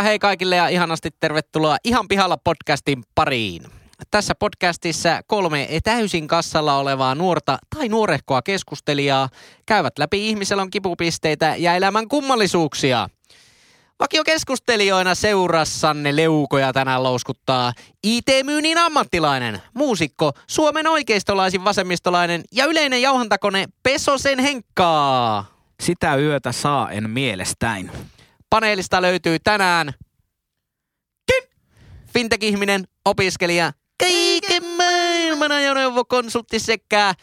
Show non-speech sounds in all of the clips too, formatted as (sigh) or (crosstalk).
Heipä hei kaikille ja ihanasti tervetuloa Ihan pihalla podcastin pariin. Tässä podcastissa kolme täysin kassalla olevaa nuorta tai nuorehkoa keskustelijaa käyvät läpi ihmiselon kipupisteitä ja elämän kummallisuuksia. Vakiokeskustelijoina seurassanne leukoja tänään louskuttaa IT-myynnin ammattilainen, muusikko, Suomen oikeistolaisin vasemmistolainen ja yleinen jauhantakone Pesosen Henkkaa. Sitä yötä saa en mielestäin. Paneelista löytyy tänään fintech-ihminen, opiskelija, kaiken maailman ajoneuvokonsultti sekä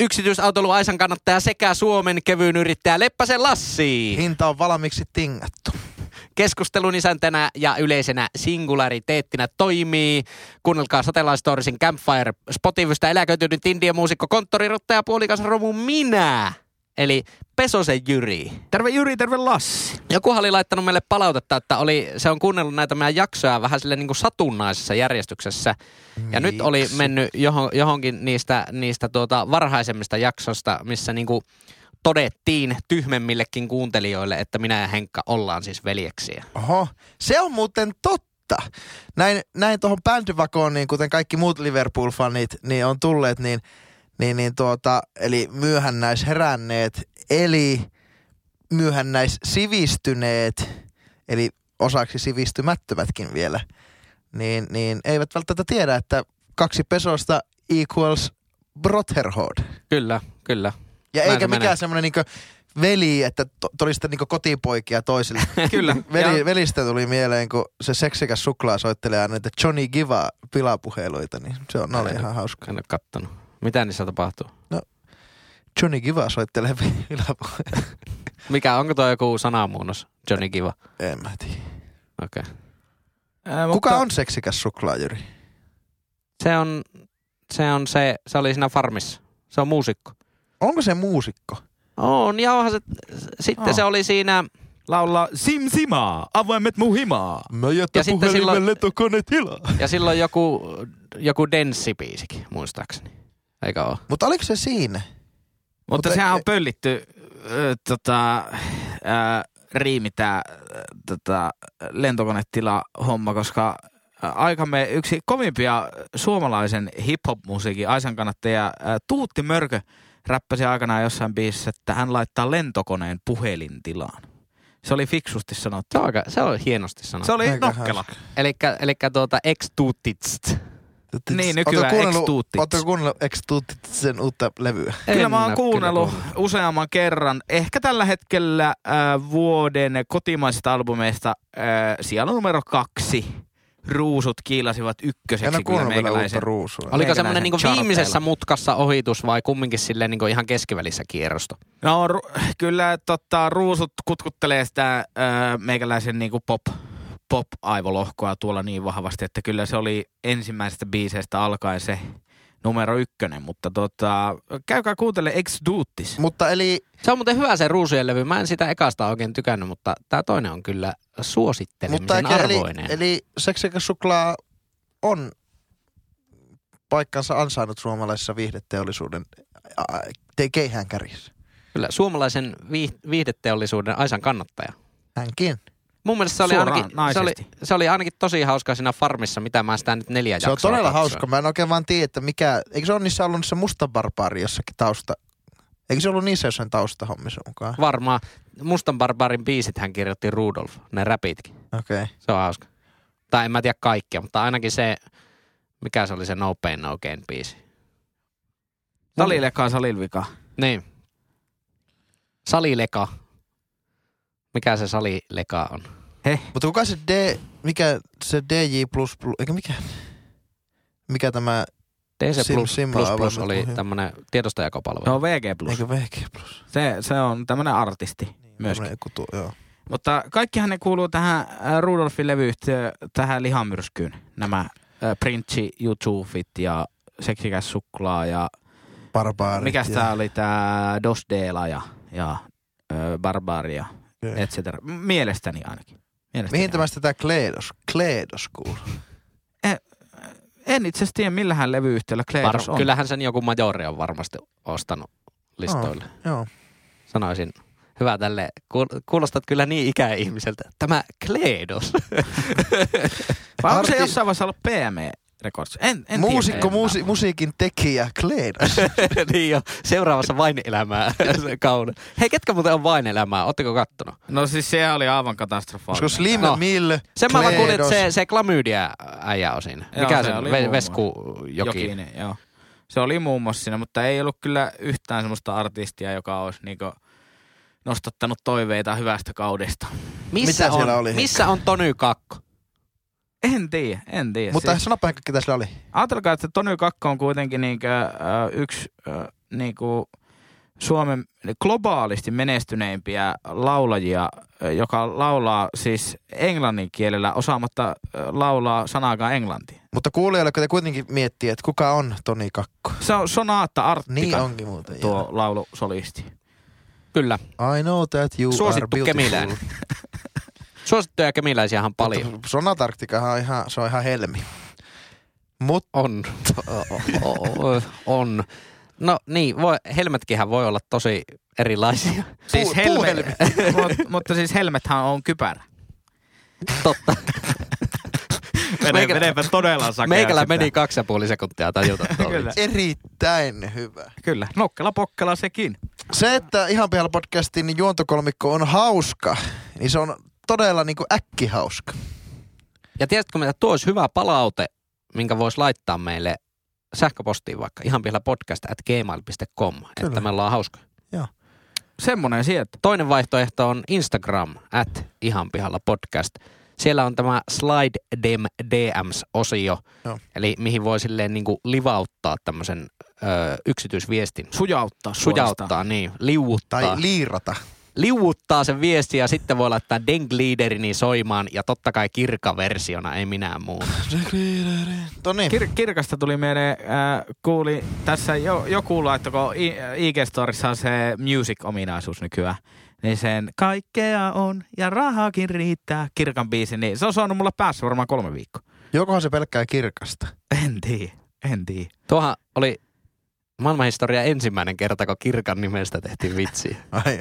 yksityisautoilu Aisan kannattaja sekä Suomen kevyyn yrittäjä Leppäsen Lassi. Hinta on valmiiksi tingattu. Keskustelun isäntänä ja yleisenä singulariteettina toimii. Kuunnelkaa Satellite Storiesin Campfire Spotifysta eläköitynyt Indian muusikko, konttorirottaja, puolikas romu minä. Eli Pesosen Jyri. Terve Jyri, terve Lassi. Joku oli laittanut meille palautetta, että oli, se on kuunnellut näitä meidän jaksoja vähän sille niin kuin satunnaisessa järjestyksessä. Ja nyt oli mennyt johon, johonkin niistä, niistä tuota varhaisemmista jaksoista, missä niin kuin todettiin tyhmemmillekin kuuntelijoille, että minä ja Henkka ollaan siis veljeksiä. Oho, se on muuten totta. Näin, näin tuohon bändyvakoon, niin kuten kaikki muut Liverpool-fanit, niin on tulleet, niin, niin, niin tuota, eli myöhännäis heränneet, eli myöhännäis sivistyneet, eli osaksi sivistymättömätkin vielä, niin, niin eivät välttämättä tiedä, että kaksi pesosta equals Brotherhood. Kyllä, kyllä. Ja Näin eikä mikään semmoinen niinku veli, että to, to olisitte niinku kotipoikia toisille. (laughs) Kyllä. Veli, Ja- velistä tuli mieleen, kun se seksikäs suklaa soittelee aina niitä Johnny Giva pilapuheluita, niin se on, ne oli ihan hauska. En ole kattonut. Mitä niissä tapahtuu? Johnny Giva soittelee pilapuheluita. Mikä, onko tuo joku sanamuunnos? Johnny Kiva. En mä tiedä. Okei. Okay. Ää, Kuka mutta- on seksikäs suklaa, Jyri? Se on, se on se, se oli siinä farmissa. Se on muusikko. Onko se muusikko? On, ja onhan se, sitten Oh. se oli siinä, Laulaa Sim Simaa, avaimet muhimaa. Mä Ja jätän sitten puhelimen silloin- lentokone tilaa. ja silloin joku, joku denssipiisikin, muistaakseni. Eikö oo? Mutta oliko se siinä? Mutta Mutta sehän e- on pöllitty ö, tota, ää, riimi tää ö, tota, lentokonetila homma, koska aikamme yksi kovimpia suomalaisen hip-hop-musiikin Aisan kannattaja ä, Tuutti Mörkö räppäsi aikanaan jossain biisissä, että hän laittaa lentokoneen puhelintilaan. Se oli fiksusti sanottu. Se on, aika, se on hienosti sanottu. Se oli nokkela. elikkä tuota ex tuutitst. Niin, nykyään ex-tuutits. Oletteko kuunnellut ex sen uutta levyä? Kyllä En mä oon oo kuunnellut kyllä useamman kerran. Ehkä tällä hetkellä äh, vuoden kotimaisista albumeista äh, siellä numero kaksi. Ruusut kiilasivat En ykköseksi ole kyllä kuunnellut vielä uutta ruusua. Oliko semmoinen niinku viimeisessä mutkassa ohitus vai kumminkin silleen niinku ihan keskivälissä kierrosto? No ru- kyllä tota, ruusut kutkuttelee sitä äh, meikäläisen niinku pop, pop-aivolohkoa tuolla niin vahvasti, että kyllä se oli ensimmäisestä biiseistä alkaen se numero ykkönen. Mutta tota, käykää kuuntele Ex Duuttis. Mutta eli Se on muuten hyvä se ruusujen levy. Mä en sitä ekasta oikein tykännyt, mutta tämä toinen on kyllä suosittelemisen Mutta eikä, eli, arvoinen. eli seksikäs suklaa on paikkansa ansainnut suomalaisessa viihdeteollisuuden te- keihään kärjessä. Kyllä suomalaisen viih- viihdeteollisuuden Aisan kannattaja. Hänkin. Mun mielestä se oli, Suoraan, ainakin, se, oli, se oli ainakin tosi hauska siinä farmissa, mitä mä sitä nyt neljä Se on todella katsoin. hauska. Mä en oikein vaan tiedä, että mikä... Eikö se ole niissä ollut niissä musta barbaari jossakin tausta? Eikö se ollut niissä jossain taustahommissa mukaan? Varmaan. Mustan Barbarin biisit hän kirjoitti Rudolf, ne räpitkin. Okei. Okay. Se on hauska. Tai en mä tiedä kaikkia, mutta ainakin se, mikä se oli se No Pain No Gain biisi. Salileka, salilvika. Niin. Salileka. Mikä se salileka on? Mutta kuka se D... Mikä se DJ++... Eikä mikä... Mikä tämä... DC Sim- Plus, oli tämmönen Se tiedostojakopalvelu. on VG+. Eikö VG+. Se, se on tämmönen artisti myöskin. Joku tuo, joo. Mutta kaikkihan ne kuuluu tähän äh, Rudolfin levyyhtiö, tähän lihamyrskyyn. Nämä äh, Prince, YouTubeit ja Seksikäs suklaa ja Barbaarit. mikäs ja- tää oli tää Dos Dela ja, ja äh, Barbaria, Okei. et cetera. Mielestäni ainakin. Mielestäni Mihin tämä sitten tämä Kleedos? Kleedos kuuluu. En itse asiassa tiedä millähän levyyhtiöllä Kleedos Var- on. Kyllähän sen joku majori on varmasti ostanut listoille. Joo. Sanoisin. hyvä tälle. Kuul- Kuulostat kyllä niin ikäihmiseltä. Tämä Kleedos. Vai onko se Arti- jossain vaiheessa ollut PME Records? En, en Muusikko, muusi, musiikin tekijä, Kleedos. (laughs) niin jo, seuraavassa vain elämää (laughs) kauden. Hei, ketkä muuten on vain elämää? Ootteko kattonut? No siis se oli aivan katastrofaalinen. Koska Slim No. Mill, Sen mä vaan kuulin, että se, se klamydia äijä on siinä. Joo, Mikä se se, oli Ve, muun Vesku Joki. Jokinen, joo. Se oli muun muassa siinä, mutta ei ollut kyllä yhtään semmoista artistia, joka olisi niinku nostattanut toiveita hyvästä kaudesta. Missä Mitä on, siellä oli? Missä on Tony Kakko? En tiedä, en tiedä. Mutta Siis- sanoppa kaikki tässä oli. Ajatelkaa, että Tony Kakko on kuitenkin niinkö, äh, yksi äh, niinku Suomen globaalisti menestyneimpiä laulajia, joka laulaa siis englannin kielellä osaamatta äh, laulaa sanaakaan englantia. Mutta kuulijoille, kun te kuitenkin miettii, että kuka on Toni Kakko. Se on Sonaatta Arttika, Niin onkin muuten. tuo joo. laulusolisti. Kyllä. I know that you Suosittu are beautiful. (laughs) Suosittuja kemiläisiä on paljon. Mutta Sonatarktikahan on ihan, se on ihan helmi. Mutta On. On. No niin, voi, helmetkinhän voi olla tosi erilaisia. Siis Puu- helmet, (laughs) mut, mutta siis helmethän on kypärä. Totta. Mene, Meikälä- menepä todella sakea. Meikällä sitä. meni kaksi ja puoli sekuntia tajuta (laughs) Kyllä. erittäin hyvä. Kyllä, nokkela pokkela sekin. Se, että Ihan pihalla podcastin juontokolmikko on hauska, niin se on todella niinku äkkihauska. Ja tiedätkö, mitä tuo olisi hyvä palaute, minkä voisi laittaa meille sähköpostiin vaikka ihan vielä podcast at gmail.com, että Kyllä. me ollaan hauska. Semmonen sieltä. Toinen vaihtoehto on Instagram at ihan pihalla podcast. Siellä on tämä Slide Dem DMs-osio, Joo. eli mihin voi silleen niin kuin livauttaa tämmöisen ö, yksityisviestin. Sujauttaa suorastaan. Sujauttaa, niin, liuuttaa. Tai liirata. Liuuttaa sen viesti ja sitten voi laittaa Deng-liiderini soimaan ja totta kai kirkka-versiona, ei minään muuta. (laughs) No niin. Kir- kirkasta tuli mieleen, äh, kuuli tässä jo, joku laittako I- IG-storissa on se music-ominaisuus nykyään. Niin sen kaikkea on ja rahakin riittää kirkan biisi, niin se on saanut mulla päässä varmaan kolme viikkoa. Jokohan se pelkkää kirkasta. En tiedä, en tiedä. Tuohan oli maailmanhistoria ensimmäinen kerta, kun kirkan nimestä tehtiin vitsiä. Ai.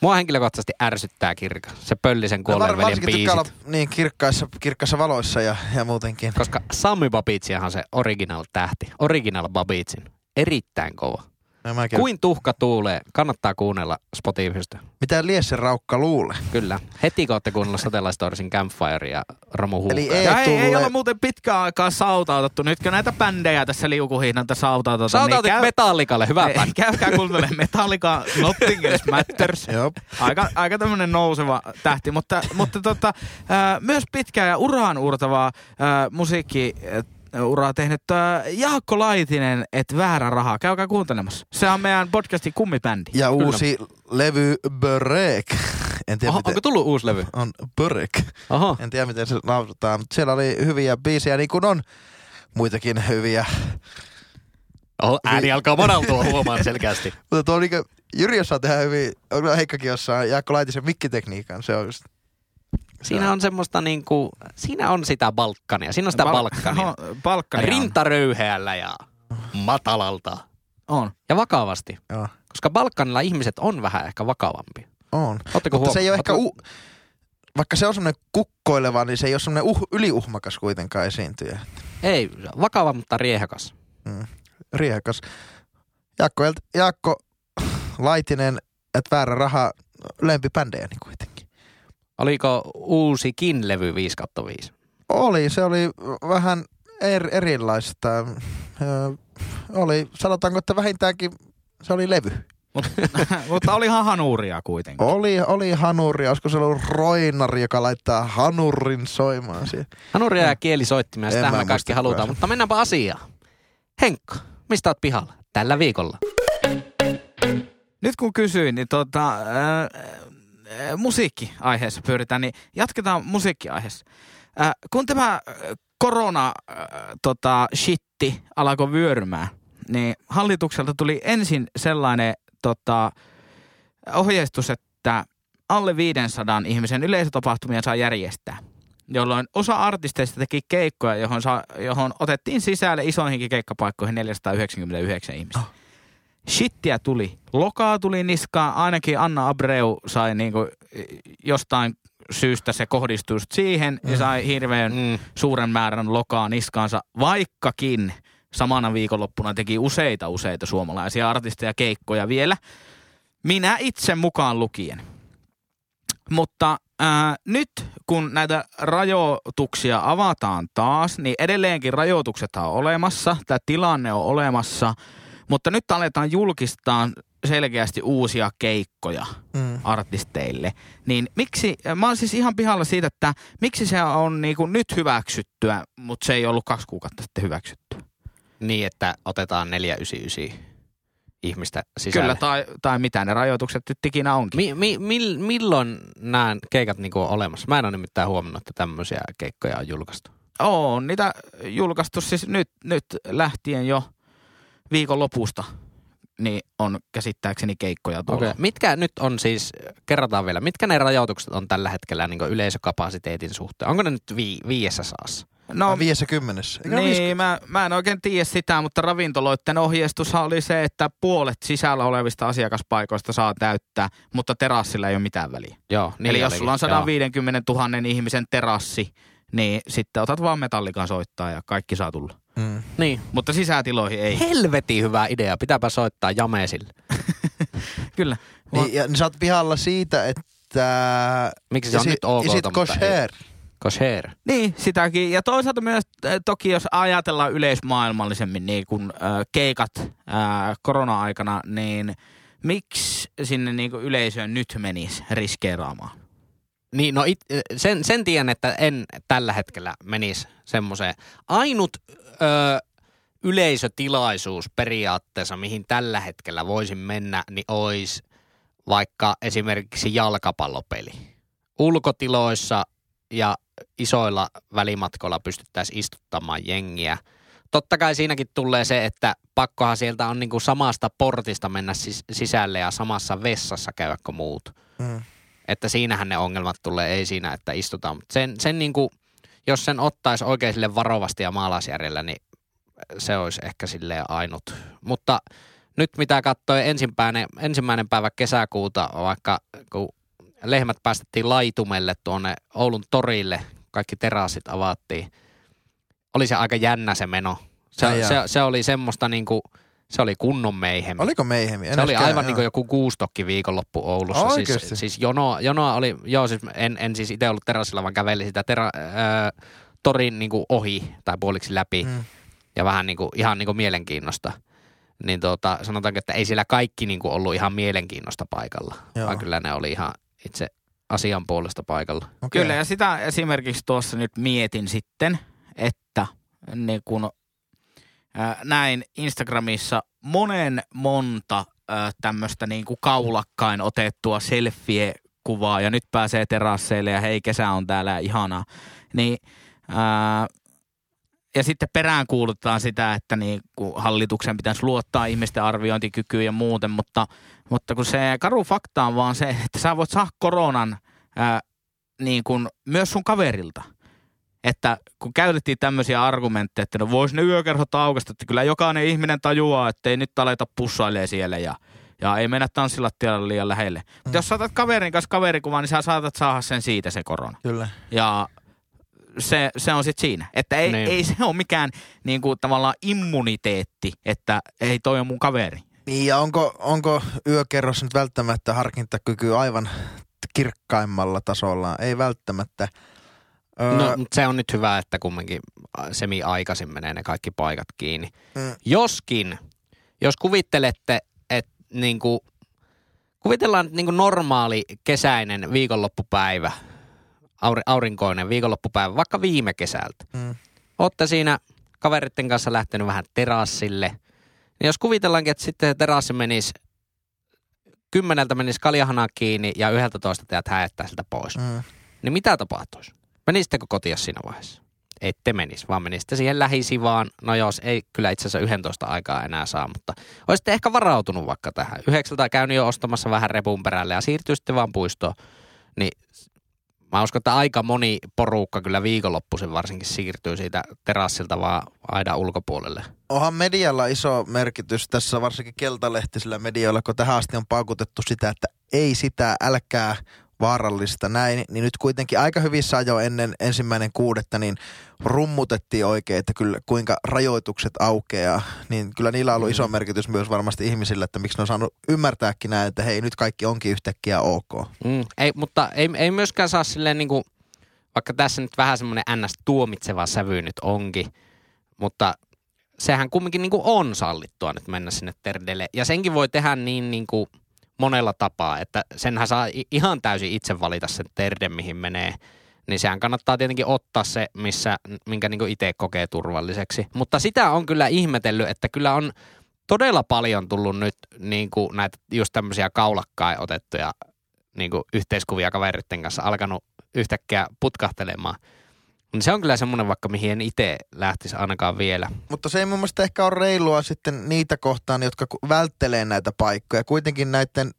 Mua henkilökohtaisesti ärsyttää kirkka. Se pöllisen kuolleen veljen tykkää olla biisit. niin kirkkaissa, kirkkaissa valoissa ja, ja muutenkin. Koska Sammy Babitsihan on se original tähti. Original Babitsin. Erittäin kova. No, mäkin- Kuin tuhka tuulee. Kannattaa kuunnella Spotifysta. Mitä Liesse Raukka luulee? Kyllä. Heti kun olette kuunnella Satellite Storiesin Campfire ja Romu. Eli ei- Ja ei, ei ole muuten pitkään aikaa sautautettu. Nytkö näitä bändejä tässä liukuhihnalta sautautetaan? Saatautit niin käy- Metallikalle, hyvä bändi. Käykää kuuntelemaan (laughs) Metallica Nothing Else Matters. (laughs) Joo. Aika, aika tämmönen nouseva tähti, mutta, mutta tota, ää, myös pitkää ja uraan uurtavaa ää, musiikki uraa tehnyt Jaakko Laitinen, et väärä raha. Käykää kuuntelemassa. Se on meidän podcastin kummibändi. Ja Kyllä. uusi levy Börek. En tiedä, Oho, miten... onko tullut uusi levy? On Börek. Oho. En tiedä, miten se lausutaan, mutta siellä oli hyviä biisejä, niin kuin on muitakin hyviä. Oho, ääni alkaa madaltua huomaan selkeästi. (laughs) Mutta tuo niinku, Jyri osaa tehdä hyvin, onko Heikkakin jossain Jaakko Laitisen mikkitekniikan, se on just, Siinä on semmoista niinku, siinä on sitä balkkania. Siinä on sitä Bal- balkkania. Oho, Balkania. Rintaröyheällä ja matalalta. on. Ja vakavasti. joo, Koska Balkanilla ihmiset on vähän ehkä vakavampi. on. Oletteko Mutta se ei ole ehkä, Ootteko- u, vaikka se on semmoinen kukkoileva, niin se ei ole semmoinen uh, yliuhmakas kuitenkaan esiintyjä. Ei, vakava, mutta riehakas. Riehakas. Jaakko, Jaakko Laitinen, että väärä raha, lempipändejä niin kuitenkin. Oliko uusikin levy 5 5? Oli, se oli vähän er, erilaista. Ö, oli, sanotaanko, että vähintäänkin se oli levy. Mut, (laughs) mutta olihan hanuuria kuitenkin. Oli, oli hanuri, olisiko se ollut roinari, joka laittaa hanurin soimaan siihen. Hanuria ja kielisoittimia, En sitä me kaikki halutaan. Mutta mennäänpä asiaan. Henkka, mistä oot pihalla? Tällä viikolla. Nyt kun kysyin, niin tota, ää, musiikkiaiheessa pyöritään, niin jatketaan musiikkiaiheessa. Ää, kun tämä ää, korona tota, shitti alkoi vyörymään, niin hallitukselta tuli ensin sellainen tota, ohjeistus, että alle 500 ihmisen yleisötapahtumia saa järjestää. Jolloin osa artisteista teki keikkoja, johon, sa, johon otettiin sisälle isoihinkin keikkapaikkoihin 499 ihmistä. Shittiä tuli. Lokaa tuli niskaan, ainakin Anna Abreu sai niinku jostain syystä se kohdistui siihen mm. ja sai hirveän mm. suuren määrän lokaa niskaansa, vaikkakin samana viikonloppuna teki useita useita suomalaisia artisteja keikkoja vielä. Minä itse mukaan lukien. Mutta ää, nyt kun näitä rajoituksia avataan taas, niin edelleenkin rajoitukset on olemassa, tämä tilanne on olemassa, mutta nyt aletaan julkistaa selkeästi uusia keikkoja mm. artisteille. Niin miksi, mä oon siis ihan pihalla siitä, että miksi se on niinku nyt hyväksyttyä, mutta se ei ollut kaksi kuukautta sitten hyväksyttyä. Niin, että otetaan 499 ihmistä sisälle. Kyllä, tai, tai mitä ne rajoitukset nyt ikinä onkin. Mi, mi, mi, milloin nämä keikat niinku on olemassa? Mä en ole nimittäin huomannut, että tämmöisiä keikkoja on julkaistu. On niitä julkaistu siis nyt, nyt lähtien jo viikon lopusta niin on käsittääkseni keikkoja tuolla. Okay. Mitkä nyt on siis, kerrataan vielä, mitkä ne rajoitukset on tällä hetkellä niin yleisökapasiteetin suhteen? Onko ne nyt vi, viiessä saassa? No, viidessä kymmenessä. Eikä niin, mä, mä en oikein tiedä sitä, mutta ravintoloiden ohjeistus oli se, että puolet sisällä olevista asiakaspaikoista saa täyttää, mutta terassilla ei ole mitään väliä. Joo, niin Eli jos sulla on 150 000 ihmisen terassi, niin sitten otat vaan metallikan soittaa ja kaikki saa tulla. Mm. Niin. Mutta sisätiloihin ei. Helvetin hyvä idea. Pitääpä soittaa jameesille. (laughs) Kyllä. Niin, ja niin sä oot pihalla siitä, että... Miksi se on isi, nyt ok, Isit kosher. Kosher. Niin, sitäkin. Ja toisaalta myös toki, jos ajatellaan yleismaailmallisemmin niin kun äh, keikat äh, korona-aikana, niin miksi sinne niin yleisöön nyt menisi riskeeraamaan? Niin, no it, sen, sen tiedän, että en tällä hetkellä menisi semmoiseen. Ainut ö, yleisötilaisuus periaatteessa, mihin tällä hetkellä voisin mennä, niin olisi vaikka esimerkiksi jalkapallopeli. Ulkotiloissa ja isoilla välimatkoilla pystyttäisiin istuttamaan jengiä. Totta kai siinäkin tulee se, että pakkohan sieltä on niinku samasta portista mennä sis- sisälle ja samassa vessassa käydä kuin muut. Mm. Että siinähän ne ongelmat tulee, ei siinä, että istutaan. Sen, sen niinku, jos sen ottaisi oikein sille varovasti ja maalaisjärjellä, niin se olisi ehkä sille ainut. Mutta nyt mitä katsoi ensimmäinen, ensimmäinen päivä kesäkuuta, vaikka kun lehmät päästettiin laitumelle tuonne Oulun torille, kaikki terassit avattiin. Oli se aika jännä se meno. Se, se, se oli semmoista niinku, se oli kunnon meihemi. Oliko meihemi? En se oli aivan niin kuin joku kuustokki viikonloppu Oulussa. Oh, siis, siis jono, jonoa oli, joo siis en, en siis itse ollut terassilla, vaan kävelin sitä tera, ää, torin niin kuin ohi tai puoliksi läpi. Mm. Ja vähän niin kuin, ihan niin kuin mielenkiinnosta. Niin tuota, sanotaanko, että ei siellä kaikki niin kuin ollut ihan mielenkiinnosta paikalla. Joo. Vaan kyllä ne oli ihan itse asian puolesta paikalla. Okay. Kyllä, ja sitä esimerkiksi tuossa nyt mietin sitten, että niin kun näin Instagramissa monen monta tämmöistä niin kuin kaulakkain otettua selfie-kuvaa ja nyt pääsee terasseille ja hei kesä on täällä ihanaa. Niin, ja sitten perään kuulutaan sitä, että niin kuin hallituksen pitäisi luottaa ihmisten arviointikykyyn ja muuten, mutta, mutta kun se karu fakta on vaan se, että sä voit saada koronan ää, niin kuin myös sun kaverilta – että kun käytettiin tämmöisiä argumentteja, että no vois ne yökerhot aukasta, että kyllä jokainen ihminen tajuaa, että ei nyt aleta pussailee siellä ja, ja ei mennä tanssilattialle liian lähelle. Mm. Mutta jos saatat kaverin kanssa kaverikuvan, niin sä saatat saada sen siitä se korona. Kyllä. Ja se, se on sitten siinä. Että ei, niin. ei se ole mikään niin kuin, tavallaan immuniteetti, että ei toi on mun kaveri. Niin ja onko, onko yökerros nyt välttämättä harkintakyky aivan kirkkaimmalla tasolla? Ei välttämättä. No se on nyt hyvä, että kumminkin semi-aikaisin menee ne kaikki paikat kiinni. Mm. Joskin, jos kuvittelette, että niinku, kuvitellaan niinku normaali kesäinen viikonloppupäivä, aurinkoinen viikonloppupäivä, vaikka viime kesältä. Mm. Olette siinä kaveritten kanssa lähtenyt vähän terassille. Niin jos kuvitellaankin, että sitten se terassi menisi kymmeneltä menisi kaljahana kiinni ja yhdeltä toista teät häettää siltä pois. Mm. Niin mitä tapahtuisi? Menisittekö kotia siinä vaiheessa? Ette menis, vaan menisitte siihen lähisivaan. No jos ei kyllä itse asiassa 11 aikaa enää saa, mutta olisitte ehkä varautunut vaikka tähän. Yhdeksältä käynyt jo ostamassa vähän repun perälle ja siirtyisitte vaan puistoon. Niin mä uskon, että aika moni porukka kyllä viikonloppuisin varsinkin siirtyy siitä terassilta vaan aidan ulkopuolelle. Onhan medialla iso merkitys tässä, varsinkin keltalehtisillä medioilla, kun tähän asti on paukutettu sitä, että ei sitä, älkää vaarallista näin, niin nyt kuitenkin aika hyvissä ajo ennen ensimmäinen kuudetta, niin rummutettiin oikein, että kyllä kuinka rajoitukset aukeaa, niin kyllä niillä on ollut iso mm. merkitys myös varmasti ihmisille, että miksi ne on saanut ymmärtääkin näin, että hei nyt kaikki onkin yhtäkkiä ok. Mm, ei, mutta ei, ei myöskään saa silleen niin kuin, vaikka tässä nyt vähän semmoinen ns. tuomitseva sävy nyt onkin, mutta sehän kumminkin niin kuin on sallittua nyt mennä sinne terdelle. Ja senkin voi tehdä niin, niin kuin – monella tapaa, että senhän saa ihan täysin itse valita sen terden, mihin menee. Niin sehän kannattaa tietenkin ottaa se, missä, minkä niin itse kokee turvalliseksi. Mutta sitä on kyllä ihmetellyt, että kyllä on todella paljon tullut nyt niin kuin näitä just tämmöisiä kaulakkain otettuja niin kuin yhteiskuvia kaveritten kanssa alkanut yhtäkkiä putkahtelemaan. Niin se on kyllä semmoinen vaikka, mihin en itse lähtisi ainakaan vielä. Mutta se ei mun mielestä ehkä ole reilua sitten niitä kohtaan, jotka välttelee näitä paikkoja. Kuitenkin näiden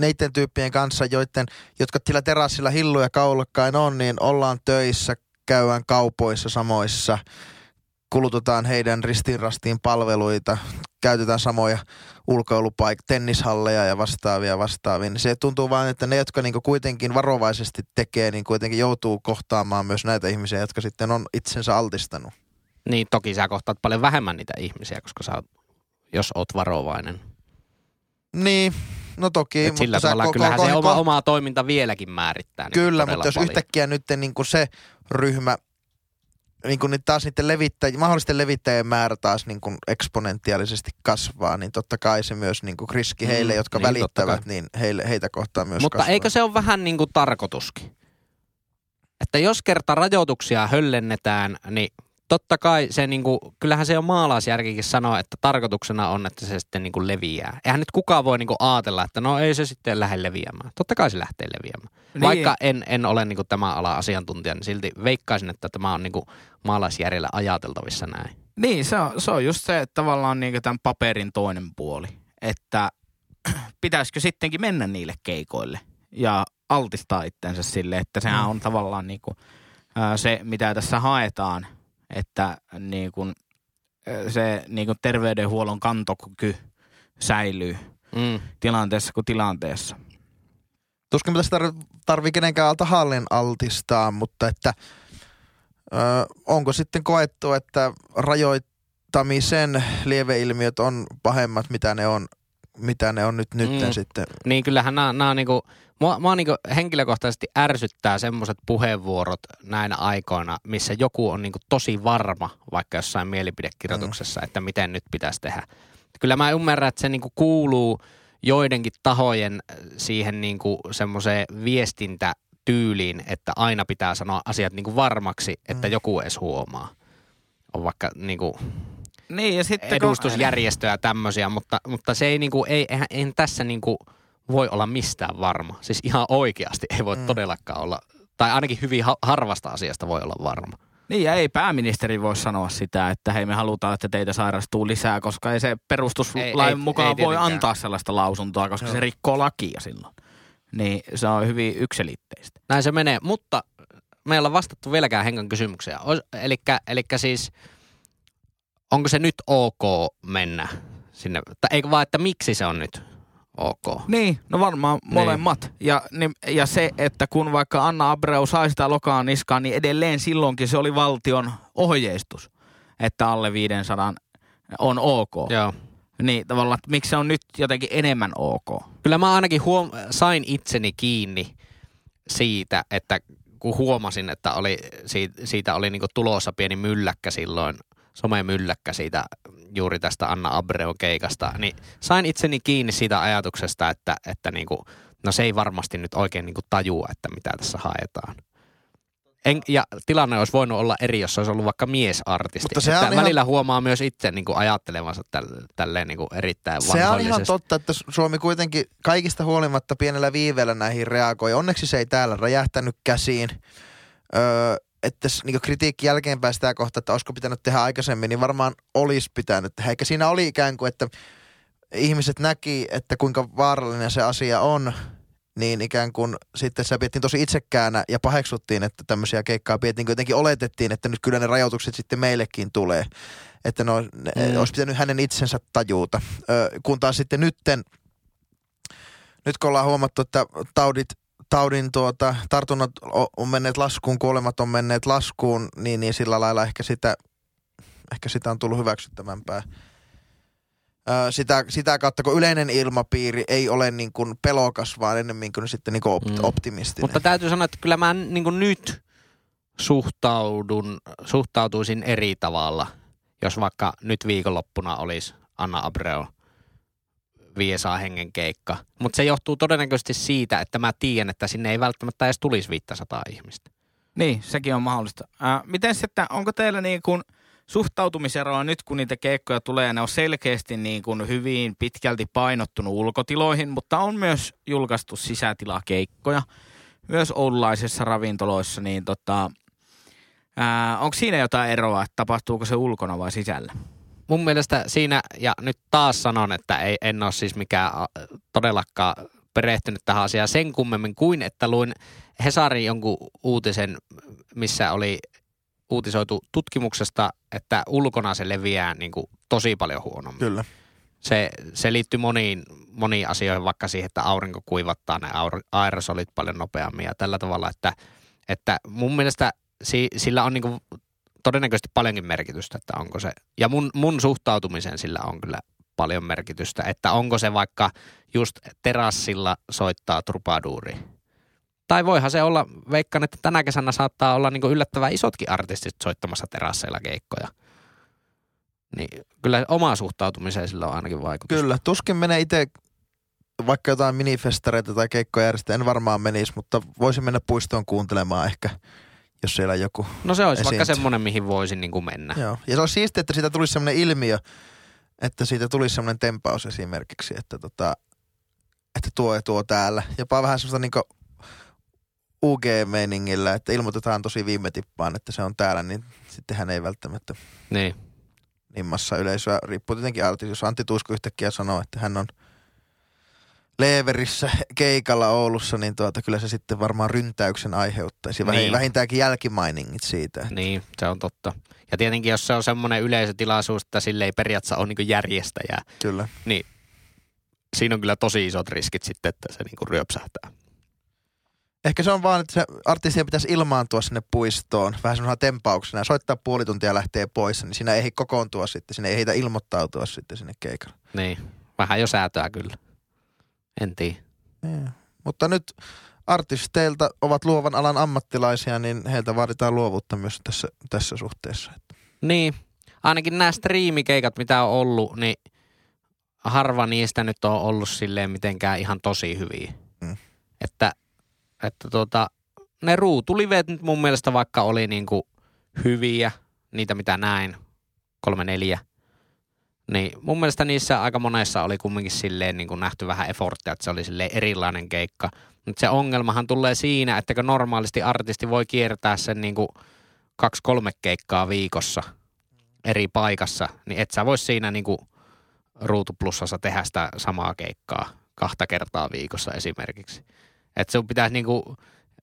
neiden tyyppien kanssa, joiden, jotka sillä terassilla hilluja kaulakkain on, niin ollaan töissä, käydään kaupoissa samoissa, kulutetaan heidän ristinrastiin palveluita, käytetään samoja ulkoilupaik, tennishalleja ja vastaavia vastaavia. Niin se tuntuu vain, että ne, jotka niinku kuitenkin varovaisesti tekee, niin kuitenkin joutuu kohtaamaan myös näitä ihmisiä, jotka sitten on itsensä altistanut. Niin, toki sä kohtaat paljon vähemmän niitä ihmisiä, koska sä, jos oot varovainen. Niin, no toki. Et sillä mutta tavalla ko- kyllähän ko- se ko- oma, omaa toiminta vieläkin määrittää. Kyllä, mutta jos paljon. yhtäkkiä nyt niin kuin se ryhmä niin kuin taas niiden levittäj- mahdollisten levittäjien määrä taas niin kuin eksponentiaalisesti kasvaa, niin totta kai se myös niin kuin riski mm, heille, jotka niin, välittävät, niin heille, heitä kohtaan myös Mutta kasvaa. eikö se ole vähän niin kuin tarkoituskin? Että jos kerta rajoituksia höllennetään, niin totta kai se niinku, kyllähän se on maalaisjärkikin sanoa, että tarkoituksena on, että se sitten niinku leviää. Eihän nyt kukaan voi niinku ajatella, että no ei se sitten lähde leviämään. Totta kai se lähtee leviämään. Niin. Vaikka en, en ole niinku tämä ala asiantuntija, niin silti veikkaisin, että tämä on niinku maalaisjärjellä ajateltavissa näin. Niin, se on, se on just se että tavallaan niinku tämän paperin toinen puoli. Että (clears throat) pitäisikö sittenkin mennä niille keikoille ja altistaa itsensä sille, että sehän mm. on tavallaan niinku, se, mitä tässä haetaan – että niin kuin, se niin kuin terveydenhuollon kantokyky säilyy mm. tilanteessa kuin tilanteessa. Tuskin tässä tar- tarvii kenenkään tahallin altistaa, mutta että ö, onko sitten koettu, että rajoittamisen lieveilmiöt on pahemmat, mitä ne on, mitä ne on nyt nyt mm. sitten? Niin kyllähän nämä, nämä on niinku Mua, mua niin henkilökohtaisesti ärsyttää semmoiset puheenvuorot näinä aikoina, missä joku on niin tosi varma, vaikka jossain mielipidekirjoituksessa, mm. että miten nyt pitäisi tehdä. Kyllä mä ymmärrän, että se niin kuuluu joidenkin tahojen äh, siihen niin semmoiseen viestintätyyliin, että aina pitää sanoa asiat niin varmaksi, että mm. joku edes huomaa. On vaikka niin kuin niin, ja sitten edustusjärjestöjä kun... tämmöisiä, mutta, mutta se ei, niin kuin, ei, eihän, eihän tässä niin kuin – voi olla mistään varma. Siis ihan oikeasti ei voi mm. todellakaan olla, tai ainakin hyvin ha- harvasta asiasta voi olla varma. Niin ja ei pääministeri voi sanoa sitä, että hei me halutaan, että teitä sairastuu lisää, koska ei se perustuslain ei, ei, mukaan ei voi antaa sellaista lausuntoa, koska Joo. se rikkoo lakia silloin. Niin se on hyvin yksilitteistä. Näin se menee, mutta meillä on vastattu vieläkään Henkan kysymyksiä. Eli siis, onko se nyt ok mennä sinne, tai eikö vaan, että miksi se on nyt ok. Niin, no varmaan niin. molemmat. Niin. Ja, niin, ja se, että kun vaikka Anna Abreu sai sitä lokaan niskaan, niin edelleen silloinkin se oli valtion ohjeistus, että alle 500 on ok. Joo. Niin tavallaan, että miksi se on nyt jotenkin enemmän ok? Kyllä mä ainakin huom- sain itseni kiinni siitä, että kun huomasin, että oli, siitä, siitä oli niinku tulossa pieni mylläkkä silloin, somemylläkkä siitä juuri tästä Anna Abreu keikasta, niin sain itseni kiinni siitä ajatuksesta, että, että niinku, no se ei varmasti nyt oikein niinku tajua, että mitä tässä haetaan. En, ja tilanne olisi voinut olla eri, jos olisi ollut vaikka miesartisti. Mutta se on ihan... Välillä huomaa myös itse niin kuin ajattelevansa tälle, tälleen niin kuin erittäin Se on ihan totta, että Suomi kuitenkin kaikista huolimatta pienellä viiveellä näihin reagoi. Onneksi se ei täällä räjähtänyt käsiin. Öö, että niin kritiikki jälkeenpäin sitä kohtaa, että olisiko pitänyt tehdä aikaisemmin, niin varmaan olisi pitänyt tehdä. Eikä siinä oli ikään kuin, että ihmiset näki, että kuinka vaarallinen se asia on, niin ikään kuin sitten se pidettiin tosi itsekkäänä ja paheksuttiin, että tämmöisiä keikkaa pidettiin, jotenkin oletettiin, että nyt kyllä ne rajoitukset sitten meillekin tulee. Että no, ne, Mm. olisi pitänyt hänen itsensä tajuuta. Ö, kun taas sitten nytten, nyt kun ollaan huomattu, että taudit, taudin tuota, tartunnat on menneet laskuun, kuolemat on menneet laskuun, niin, niin sillä lailla ehkä sitä, ehkä sitä on tullut hyväksyttävämpää. Ö, sitä, sitä kautta, kun yleinen ilmapiiri ei ole niin kuin pelokas, vaan ennemmin kuin sitten niin kuin op- Mm. optimistinen. Mutta täytyy sanoa, että kyllä mä niin nyt suhtaudun, suhtautuisin eri tavalla, jos vaikka nyt viikonloppuna olisi Anna Abreu Viesaa hengen keikka. Mutta se johtuu todennäköisesti siitä, että mä tiedän, että sinne ei välttämättä edes tulisi 500 ihmistä. Niin, sekin on mahdollista. Ää, miten sitten, onko teillä niin kuin suhtautumiseroa nyt, kun niitä keikkoja tulee, ne on selkeästi niin kuin hyvin pitkälti painottunut ulkotiloihin, mutta on myös julkaistu sisätilakeikkoja, myös oululaisissa ravintoloissa, niin tota, ää, onko siinä jotain eroa, että tapahtuuko se ulkona vai sisällä? Mun mielestä siinä, ja nyt taas sanon, että ei, en ole siis mikään todellakaan perehtynyt tähän asiaan sen kummemmin kuin, että luin Hesarin jonkun uutisen, missä oli uutisoitu tutkimuksesta, että ulkona se leviää niin kuin tosi paljon huonommin. Kyllä. Se, se liittyy moniin, moniin asioihin, vaikka siihen, että aurinko kuivattaa ne aerosolit paljon nopeammin ja tällä tavalla, että, että mun mielestä si, sillä on niin kuin todennäköisesti paljonkin merkitystä, että onko se, ja mun, mun suhtautumiseen sillä on kyllä paljon merkitystä, että onko se vaikka just terassilla soittaa trupaduuri. Tai voihan se olla, veikkaan, että tänä kesänä saattaa olla niin yllättävän isotkin artistit soittamassa terasseilla keikkoja. Niin kyllä oma suhtautumiseen sillä on ainakin vaikutus. Kyllä, tuskin menee itse vaikka jotain minifestareita tai keikkoja järjestä, en varmaan menisi, mutta voisin mennä puistoon kuuntelemaan ehkä, jos siellä joku. No se olisi vaikka esiintyy. semmoinen, mihin voisin niin kuin mennä. Joo. Ja se on siistiä, että siitä tulisi semmoinen ilmiö, että siitä tulisi semmoinen tempaus esimerkiksi, että, tota, että tuo ja tuo täällä. Jopa vähän semmoista niinku UG-meiningillä, että ilmoitetaan tosi viime tippaan, että se on täällä, niin sitten hän ei välttämättä Niin. niin massa yleisöä. Riippuu tietenkin artistista. Jos Antti Tuisku yhtäkkiä sanoo, että hän on Leeverissä keikalla Oulussa, niin tuota, kyllä se sitten varmaan ryntäyksen aiheuttaisi. Niin. Vähintäänkin jälkimainingit siitä. Niin, se on totta. Ja tietenkin, jos se on semmoinen yleisötilaisuus, että sille ei periaatteessa ole niin järjestäjää, Kyllä. siinä on kyllä tosi isot riskit sitten, että se niin ryöpsähtää. Ehkä se on vaan, että se artistien pitäisi ilmaantua sinne puistoon vähän semmoisena tempauksena ja soittaa puoli tuntia lähtee pois, niin siinä ei kokoontua sitten, sinne ei heitä ilmoittautua sitten sinne keikalle. Niin, vähän jo säätöä kyllä. En tiedä. Yeah. Mutta nyt artisteilta ovat luovan alan ammattilaisia, niin heiltä vaaditaan luovuutta myös tässä, tässä suhteessa. Niin, ainakin nämä striimikeikat, mitä on ollut, niin harva niistä nyt on ollut silleen mitenkään ihan tosi hyviä. Mm. Että, että tuota, ne ruutulivet nyt mun mielestä vaikka oli niinku hyviä, niitä mitä näin, kolme neljä, niin mun mielestä niissä aika monessa oli kumminkin silleen niin kuin nähty vähän efforttia, että se oli silleen erilainen keikka. Mutta se ongelmahan tulee siinä, että kun normaalisti artisti voi kiertää sen niin kuin kaksi-kolme keikkaa viikossa eri paikassa, niin et sä vois siinä niin kuin ruutuplussassa tehdä sitä samaa keikkaa kahta kertaa viikossa esimerkiksi. Että sun pitäisi niin kuin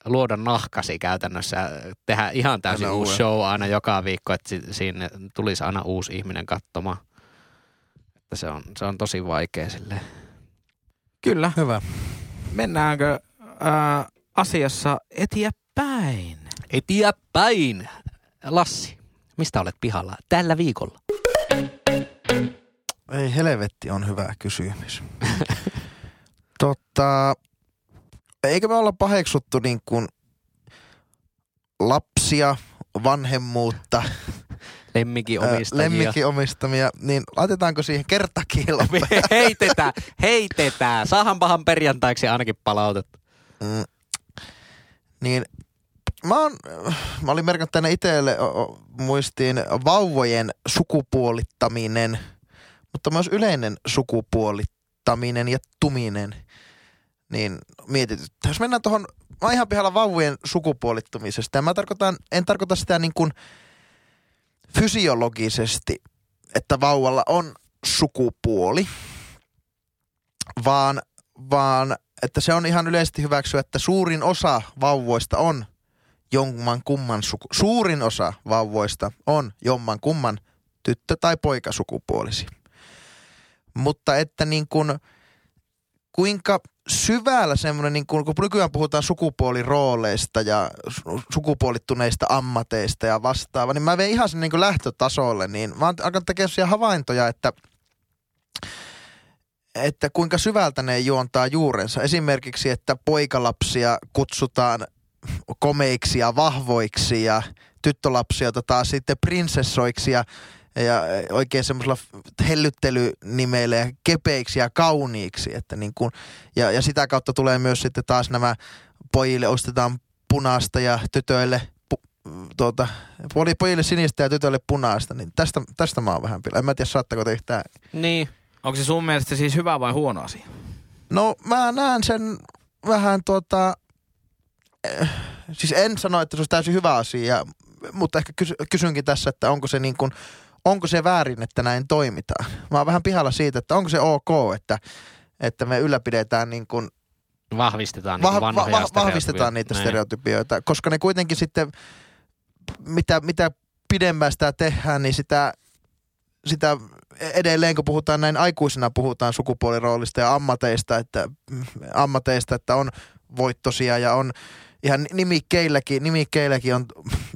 luoda nahkasi käytännössä tehdä ihan täysin Aina uusi uuden. show aina joka viikko, että si- sinne tulisi aina uusi ihminen katsomaan. Että se on, se on tosi vaikea silleen. Kyllä. Hyvä. Mennäänkö ää, asiassa eteenpäin? Eteenpäin! Lassi, mistä olet pihalla tällä viikolla? Ei helvetti on hyvä kysymys. (laughs) Totta, eikö me olla paheksuttu niin kuin lapsia, vanhemmuutta, (laughs) Lemmikin ää, omistajia. lemmikin omistamia, niin laitetaanko siihen kertakielo? (laughs) heitetään, heitetään. Saahan pahan perjantaiksi ainakin palautetta. Mm. Niin mä, oon, mä olin merkannut tänne itselle muistiin vauvojen sukupuolittaminen, mutta myös yleinen sukupuolittaminen ja tuminen. Niin mietityttää. Jos mennään tuohon, mä oon ihan pihalla vauvojen sukupuolittumisesta. Ja mä tarkoitan, en tarkoita sitä niin kuin fysiologisesti, että vauvalla on sukupuoli, vaan, vaan että se on ihan yleisesti hyväksyä, että suurin osa vauvoista on jomman kumman suku. Suurin osa vauvoista on jomman kumman tyttö- tai poikasukupuolisi. Mutta että niin kuin, kuinka syvällä semmoinen, niin kun, kun nykyään puhutaan sukupuolirooleista ja sukupuolittuneista ammateista ja vastaava, niin mä vein ihan sen niin lähtötasolle, niin mä oon alkanut tekemään havaintoja, että että kuinka syvältä ne juontaa juurensa. Esimerkiksi, että poikalapsia kutsutaan komeiksi ja vahvoiksi ja tyttölapsia taas sitten prinsessoiksi ja ja oikein semmoisella hellyttelynimeillä ja kepeiksi ja kauniiksi. Että niin kuin, ja, ja sitä kautta tulee myös sitten taas nämä pojille ostetaan punaista ja tytöille tuota, pojille sinistä ja tytöille punaista. Niin tästä, tästä mä oon vähän pillä. En mä tiedä, saattako te yhtään. Niin. Onko se sun mielestä siis hyvä vai huono asia? No mä näen sen vähän tuota, eh, siis en sano, että se olisi täysin hyvä asia, mutta ehkä kysy, kysynkin tässä, että onko se niin kuin onko se väärin, että näin toimitaan. Mä oon vähän pihalla siitä, että onko se ok, että, että me ylläpidetään niin kuin Vahvistetaan, niin va- va- vahvistetaan niitä Näin. stereotypioita, koska ne kuitenkin sitten, mitä, mitä pidemmän sitä tehdään, niin sitä, sitä edelleen, kun puhutaan näin aikuisena, puhutaan sukupuoliroolista ja ammateista, että, ammateista, että on voittosia ja on ihan nimikkeilläkin, nimikkeilläkin on,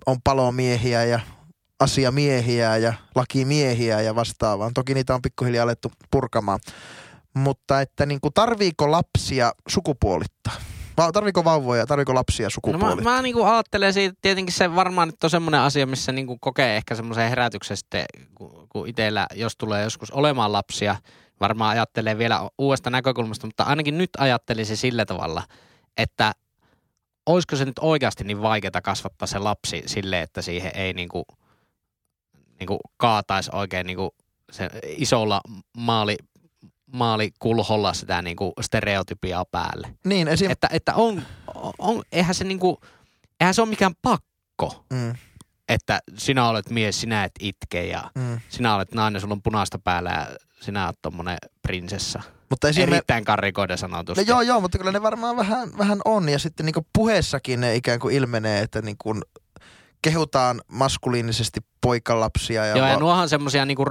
on palomiehiä ja asiamiehiä ja lakimiehiä ja vastaavaa. Toki niitä on pikkuhiljaa alettu purkamaan. Mutta että niin kuin, tarviiko lapsia sukupuolittaa? Tarviiko vauvoja, tarviiko lapsia sukupuolittaa? No mä, mä niin kuin ajattelen siitä, tietenkin se varmaan nyt on semmoinen asia, missä niin kuin kokee ehkä semmoisen herätyksen sitten, kun, kun itsellä, jos tulee joskus olemaan lapsia, varmaan ajattelee vielä uudesta näkökulmasta, mutta ainakin nyt ajattelisin sillä tavalla, että olisiko se nyt oikeasti niin vaikeaa kasvattaa se lapsi silleen, että siihen ei niin kuin – niin kuin kaataisi oikein niin kuin se isolla maali, maalikulholla sitä niin kuin stereotypiaa päälle. Niin, esim... Että, että on, on, eihän se niin kuin, eihän se ole mikään pakko. Mm. Että sinä olet mies, sinä et itke ja mm. sinä olet nainen, sulla on punaista päällä ja sinä olet tommonen prinsessa. Mutta esimerkiksi... Erittäin karrikoiden sanotusti. No joo, joo, mutta kyllä ne varmaan vähän, vähän on. Ja sitten niin puheessakin ne ikään kuin ilmenee, että niin kuin kehutaan maskuliinisesti poikalapsia. Ja Joo, ja nuohan semmoisia niinku,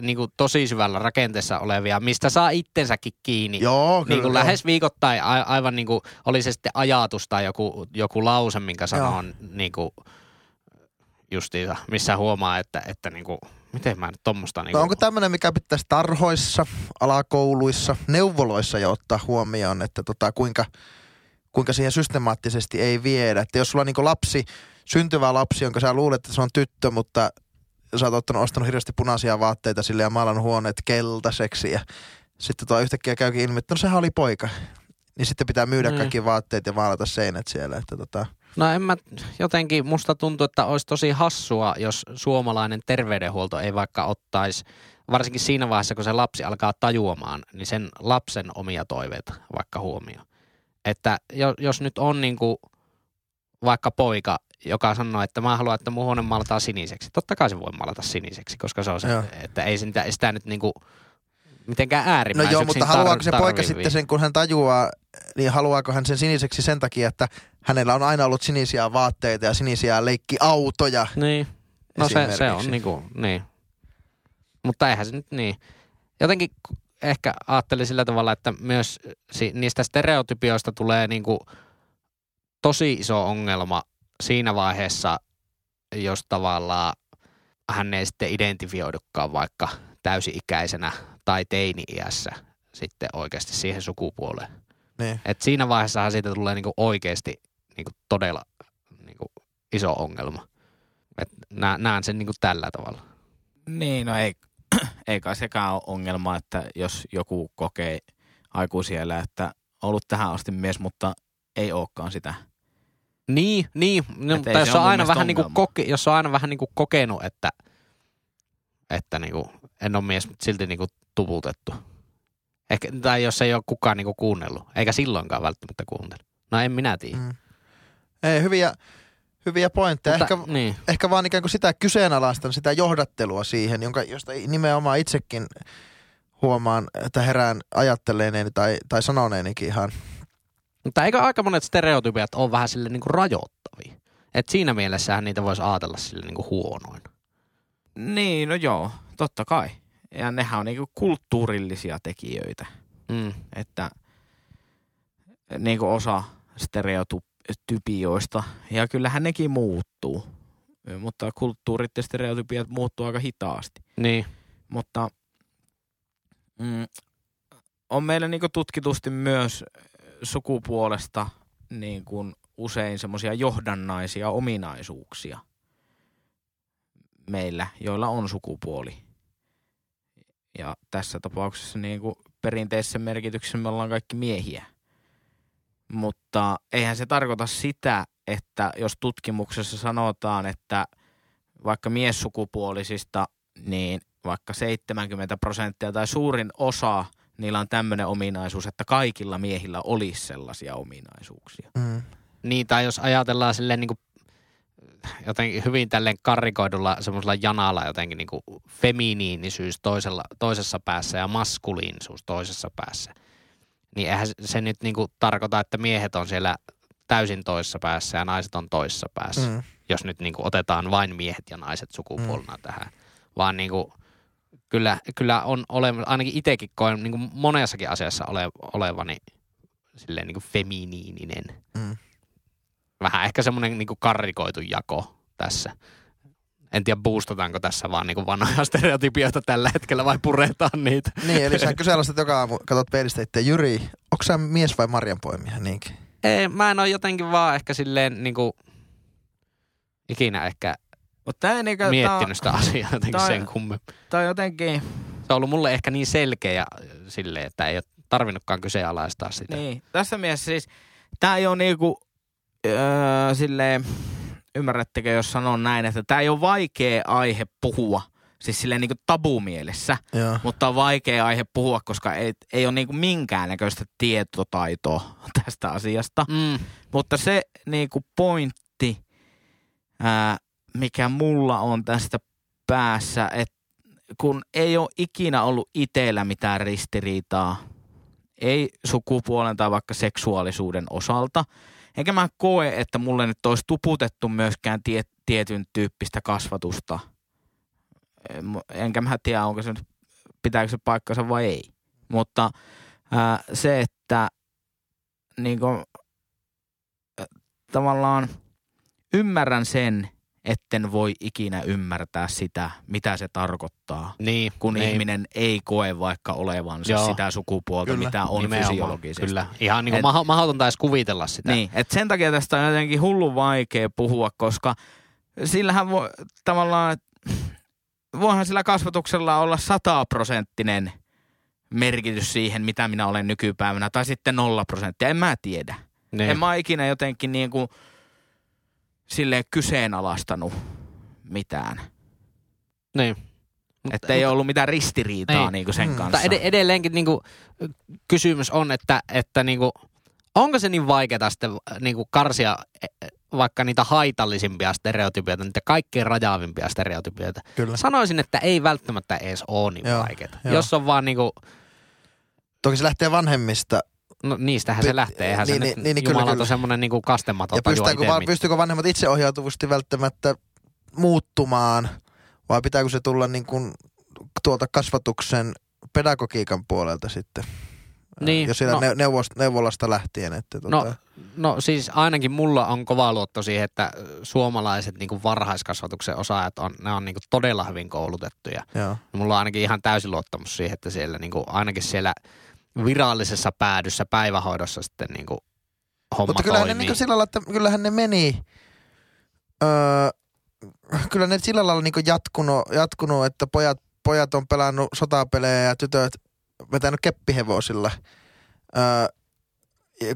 niinku tosi syvällä rakenteessa olevia, mistä saa itsensäkin kiinni. Joo, kyllä, niinku lähes viikoittain a, aivan niinku, oli se sitten ajatus tai joku, joku lause, minkä sanoo niinku, justiinsa, missä huomaa, että, että niinku, miten mä nyt tommosta niinku... no onko tämmöinen, mikä pitäisi tarhoissa, alakouluissa, neuvoloissa jo ottaa huomioon, että tota, kuinka, kuinka siihen systemaattisesti ei viedä. Että jos sulla on niinku lapsi, syntyvä lapsi, jonka sä luulet, että se on tyttö, mutta sä oot ottanut, ostanut hirveästi punaisia vaatteita sille ja maalannut huoneet keltaiseksi ja sitten tuo yhtäkkiä käykin ilmi, että no sehän oli poika. Niin sitten pitää myydä mm. kaikki vaatteet ja maalata seinät siellä. Että tota. No en mä, jotenkin musta tuntuu, että olisi tosi hassua, jos suomalainen terveydenhuolto ei vaikka ottaisi, varsinkin siinä vaiheessa, kun se lapsi alkaa tajuamaan, niin sen lapsen omia toiveita vaikka huomioon. Että jos nyt on niin kuin vaikka poika, joka sanoo, että mä haluan, että mun huone maalataan siniseksi. Totta kai se voi maalata siniseksi, koska se on se, Joo. että ei sitä, sitä nyt niinku mitenkään äärimmäiseksi No joo, mutta haluaako se poika sitten sen, kun hän tajuaa, niin haluaako hän sen siniseksi sen takia, että hänellä on aina ollut sinisiä vaatteita ja sinisiä leikkiautoja. Niin, no se, se on niinku, niin. Mutta eihän se nyt niin. Jotenkin ehkä ajattelin sillä tavalla, että myös niistä stereotypioista tulee niinku tosi iso ongelma siinä vaiheessa, jos tavallaan hän ei sitten identifioidukaan vaikka täysi-ikäisenä tai teini-iässä sitten oikeasti siihen sukupuoleen. Niin. Et siinä vaiheessahan siitä tulee niinku oikeasti niinku todella niinku iso ongelma. Et näen sen niinku tällä tavalla. Niin, no ei, (clears throat) ei kai sekään ole ongelma, että jos joku kokee aikuisiellä, että ollut tähän asti mies, mutta ei olekaan sitä – niin, niin. No, mutta jos on, aina vähän niinku koke, jos on aina vähän niinku kokenut, että, että niinku, en ole mies, mutta silti niinku tuputettu. Ehkä, tai jos ei ole kukaan niinku kuunnellut, eikä silloinkaan välttämättä kuunnellut. No en minä tiedä. Mm. Ei, hyviä, hyviä pointteja. Mutta, ehkä, niin. ehkä vaan ikään kuin sitä kyseenalaistan, sitä johdattelua siihen, jonka, josta nimenomaan itsekin huomaan, että herään ajatteleneeni tai, tai sanoneenikin ihan Mutta eikö aika monet stereotypiat ole vähän sille niinku rajoittavia? Et siinä mielessähän niitä voisi ajatella sille niinku huonoin. Niin, no joo, totta kai. Ja nehän on niinku kulttuurillisia tekijöitä, Mm. että niinku osa stereotypioista, ja kyllähän nekin muuttuu. Mutta kulttuurit ja stereotypiat muuttuu aika hitaasti. Niin. Mutta mm, on meillä niinku tutkitusti myös sukupuolesta niin kuin usein semmoisia johdannaisia ominaisuuksia meillä, joilla on sukupuoli. Ja tässä tapauksessa niin kuin perinteisessä merkityksessä me ollaan kaikki miehiä. Mutta eihän se tarkoita sitä, että jos tutkimuksessa sanotaan, että vaikka miessukupuolisista, niin vaikka 70 prosenttia tai suurin osa, niillä on tämmöinen ominaisuus, että kaikilla miehillä olisi sellaisia ominaisuuksia. Mm. Niin, tai jos ajatellaan silleen niinku jotenkin hyvin tälleen karrikoidulla semmoisella janalla jotenkin niinku feminiinisyys toisella, toisessa päässä ja maskuliinisuus toisessa päässä. Niin eihän se- nyt niinku tarkoita, että miehet on siellä täysin toisessa päässä ja naiset on toisessa päässä. Mm. jos nyt niin kuin otetaan vain miehet ja naiset sukupuolena mm. tähän. Vaan niin kuin, kyllä, kyllä on olemassa, ainakin itsekin koen niin kuin monessakin asiassa ole, olevani silleen niin kuin feminiininen. Mm. Vähän ehkä semmoinen niin kuin karrikoitu jako tässä. En tiedä, boostataanko tässä vaan niin kuin vanhoja (laughs) stereotypioita tällä hetkellä vai puretaan niitä. Niin, eli sä (laughs) kyseenalaistat joka aamu, katsot peilistä itse, Jyri, onko sä mies vai marjanpoimija? Niinkin. Ei, mä en ole jotenkin vaan ehkä silleen niin kuin, ikinä ehkä Mutta tämä niinku, miettinyt sitä asiaa jotenkin tää- sen kummemmin. On jotenkin, se on ollut mulle ehkä niin selkeä ja silleen, että ei ole tarvinnutkaan kyseenalaistaa sitä. niin, tässä mielessä siis, tämä ei ole niinku, öö, silleen, ymmärrättekö jos sanon näin, että tämä ei ole vaikea aihe puhua, siis silleen niinku tabumielessä, Joo. mutta on vaikea aihe puhua, koska ei, ei ole niinku minkäännäköistä tietotaitoa (laughs) tästä asiasta. Mm, Mutta se niinku pointti, ää, mikä mulla on tästä päässä, että kun ei ole ikinä ollut itsellä mitään ristiriitaa, ei sukupuolen tai vaikka seksuaalisuuden osalta, enkä mä koe, että mulle nyt olisi tuputettu myöskään tie, tietyn tyyppistä kasvatusta. Enkä mä tiedä, onko se nyt, pitääkö se paikkansa vai ei. Mutta ää, se, että niin kuin, tavallaan ymmärrän sen, etten voi ikinä ymmärtää sitä, mitä se tarkoittaa, niin, kun niin, ihminen ei koe vaikka olevansa Joo. sitä sukupuolta, Kyllä. mitä on nimenomaan, fysiologisesti. Kyllä, ihan niin kuin Et- maho- mahdotonta edes kuvitella sitä. Niin, että sen takia tästä on jotenkin hullu vaikea puhua, koska sillähän voi tavallaan, voihan sillä kasvatuksella olla sataprosenttinen merkitys siihen, mitä minä olen nykypäivänä, tai sitten nolla prosenttia, en mä tiedä. niin. En mä ikinä jotenkin niin kuin silleen kyseenalaistanut mitään. niin. Että ei ollut mitään ristiriitaa Ei. niin kuin sen Mm. kanssa. Mutta ed- edelleenkin niin kuin, kysymys on, että, että niin kuin, onko se niin vaikeaa sitten niin kuin karsia eh, vaikka niitä haitallisimpia stereotypioita, niitä kaikkein rajaavimpia stereotypioita. Kyllä. Sanoisin, että ei välttämättä edes ole niin vaikeaa. Jos on vaan niin kuin, Toki se lähtee vanhemmista. No niistähän se lähtee. Eihän niin, se niin, nyt niin, niin, kyllä, jumalaton kyllä. semmoinen niin kuin kastematon Ja pystyykö, itse va- pystyykö vanhemmat itseohjautuvasti välttämättä muuttumaan vai pitääkö se tulla niin kuin tuolta kasvatuksen pedagogiikan puolelta sitten? Niin, Jos siitä no- no, neuvost, neuvolasta lähtien. Että No, tota, no siis ainakin mulla on kova luotto siihen, että suomalaiset niin varhaiskasvatuksen osaajat on, ne on niin todella hyvin koulutettuja. joo. Mulla on ainakin ihan täysin luottamus siihen, että siellä niin kuin, ainakin siellä virallisessa päädyssä päivähoidossa sitten niin kuin, homma Mutta kyllähän ne toimii. niin sillä lailla, että kyllähän ne meni, öö, kyllä ne sillä lailla niin jatkunut, jatkunut, että pojat, pojat on pelannut sotapelejä ja tytöt vetänyt keppihevosilla. Öö,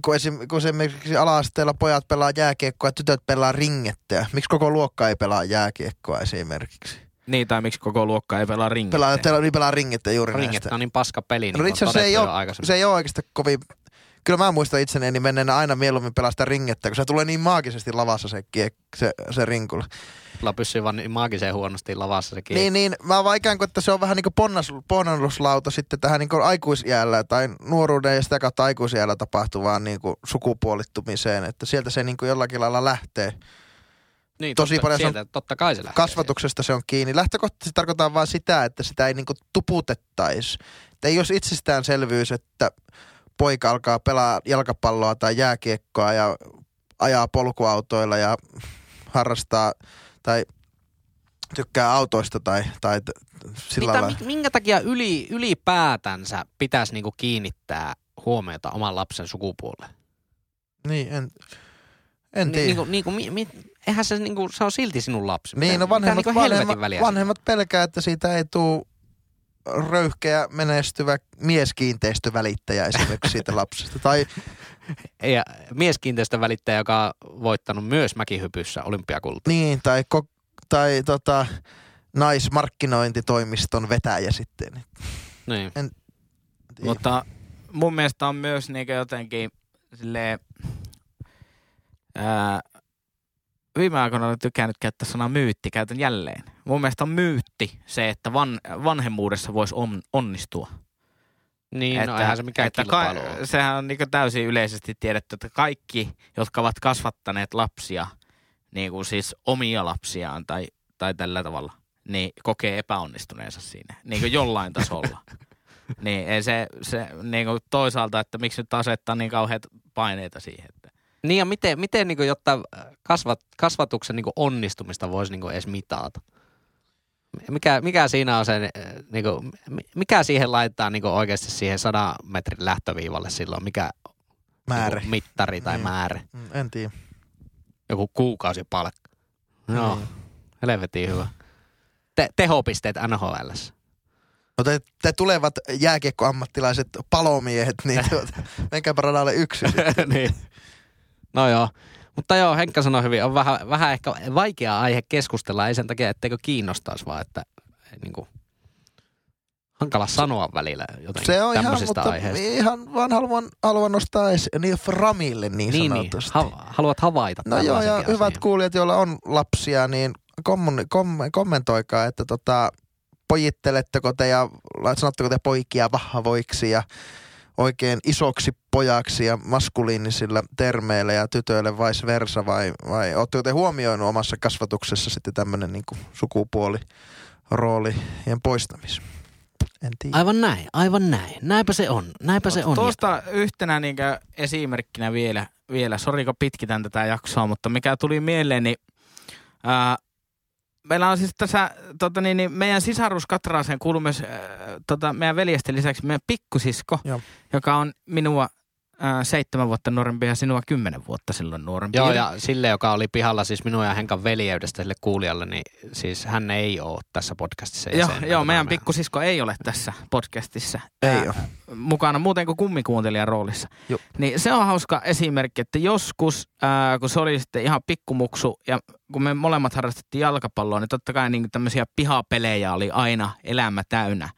kun, esim, kun esimerkiksi ala-asteella pojat pelaa jääkiekkoa ja tytöt pelaa ringettä. Miksi koko luokka ei pelaa jääkiekkoa esimerkiksi? Niin, tai miksi koko luokka ei pelaa ringettä. Pelaa, pelaa, niin pelaa ringettä juuri Ringet näistä. on niin paska peli, niin No itse se ei, ole, se ei ole oikeastaan kovin, kyllä mä muistan itseni menneenä aina mieluummin pelastaa ringettä, kun se tulee niin maagisesti lavassa se, kiek, se, se rinkulla. Sulla pysyy vaan niin maagiseen huonosti lavassa se kiekko. Niin, niin. Mä kuin, että se on vähän niin kuin ponnas, ponnalluslauta sitten tähän niin aikuisjäällä tai nuoruuden ja sitä kautta aikuisjäällä tapahtuvaan niin kuin sukupuolittumiseen. Että sieltä se niin kuin jollakin lailla lähtee. Niin, tosi totta, paljon se on- sieltä, totta kai se Kasvatuksesta se on kiinni. Lähtökohtaisesti tarkoittaa vain sitä, että sitä ei niin kuin tuputettaisi. Että ei olisi itsestäänselvyys, että poika alkaa pelaa jalkapalloa tai jääkiekkoa ja ajaa polkuautoilla ja harrastaa tai tykkää autoista tai, tai sillä Mitä, lailla. mi- minkä takia yli, ylipäätänsä pitäisi niinku kiinnittää huomiota oman lapsen sukupuoleen? Niin, en, en Ni, tiedä. niinku, niinku, mi, mi, eihän se, niinku, se on silti sinun lapsi. Niin, no vanhemmat, niinku helvetin vanhemmat, väliä vanhemmat pelkää, että siitä ei tule röyhkeä, menestyvä mieskiinteistövälittäjä esimerkiksi siitä (laughs) lapsesta. Tai Ja mieskiinteistön välittäjä, joka on voittanut myös mäkihypyssä olympiakulta. niin, tai, ko, tai tota, naismarkkinointitoimiston vetäjä sitten. Niin. Mutta mun mielestä on myös niinku jotenkin silleen, ää, viime aikoina olen tykännyt käyttää sanaa myytti, käytän jälleen. Mun mielestä on myytti se, että van, vanhemmuudessa voisi on, onnistua. Niin, että, no eihän se mikään että ole. Sehän on niin täysin yleisesti tiedetty, että kaikki, jotka ovat kasvattaneet lapsia, niin kuin siis omia lapsiaan tai, tai tällä tavalla, niin kokee epäonnistuneensa siinä, niin kuin jollain tasolla. (laughs) niin ei se, se niin kuin toisaalta, että miksi nyt asettaa niin kauheat paineita siihen. Että. Niin ja miten, miten niin jotta kasvat, kasvatuksen niin onnistumista voisi niin edes mitata? Mikä, mikä siinä on se, niin kuin, mikä siihen laittaa niin oikeasti siihen 100 metrin lähtöviivalle silloin? Mikä määrä. Niin mittari tai Niin. määrä? Mm, En tiedä. Joku kuukausipalkka. No, Niin. helvetin hyvä. Te, tehopisteet NHL. No te, te tulevat jääkiekkoammattilaiset palomiehet, niin (laughs) tuota, menkääpä radalle yksi. niin. No joo. Mutta joo, Henkka sanoi hyvin, on vähän, vähän ehkä vaikea aihe keskustella, ei sen takia, etteikö kiinnostaisi, vaan että niin kuin, hankala sanoa välillä jotenkin Se on ihan, mutta aiheista. ihan vaan haluan, haluan nostaa esi- niin framille niin, niin, niin. sanotusti. Ha- haluat havaita No joo, ja tällaisenkin hyvät asian. kuulijat, joilla on lapsia, niin kommun, kom, kommentoikaa, että tota, pojitteletteko te ja sanotteko te poikia vahvoiksi ja oikein isoksi pojaksi ja maskuliinisilla termeillä ja tytöille vice versa vai, vai ootteko te huomioinut omassa kasvatuksessa sitten tämmöinen niin sukupuoliroolien poistamis? En tiedä. Aivan näin, aivan näin. Näinpä se on, näinpä se on. Tuosta yhtenä niin esimerkkinä vielä, vielä, sori kun pitkitän tätä jaksoa, mutta mikä tuli mieleen, niin ää, meillä on siis tässä, tota niin, niin meidän sisarus Katraaseen kuuluu myös ää, tota, meidän veljesten lisäksi meidän pikkusisko, Joo. joka on minua ää, seitsemän vuotta nuorempi ja sinua kymmenen vuotta silloin nuorempi. Joo, ja sille, joka oli pihalla siis minun ja Henkan veljeydestä sille kuulijalle, niin siis hän ei ole tässä podcastissa Joo, joo meidän pikkusisko ei ole tässä podcastissa. Ei ää, ole. Mukana muuten kuin kummikuuntelijan roolissa. Joo. Niin se on hauska esimerkki, että joskus, ää, kun se oli sitten ihan pikkumuksu ja kun me molemmat harrastettiin jalkapalloa, niin totta kai niin tämmöisiä pihapelejä oli aina elämä täynnä.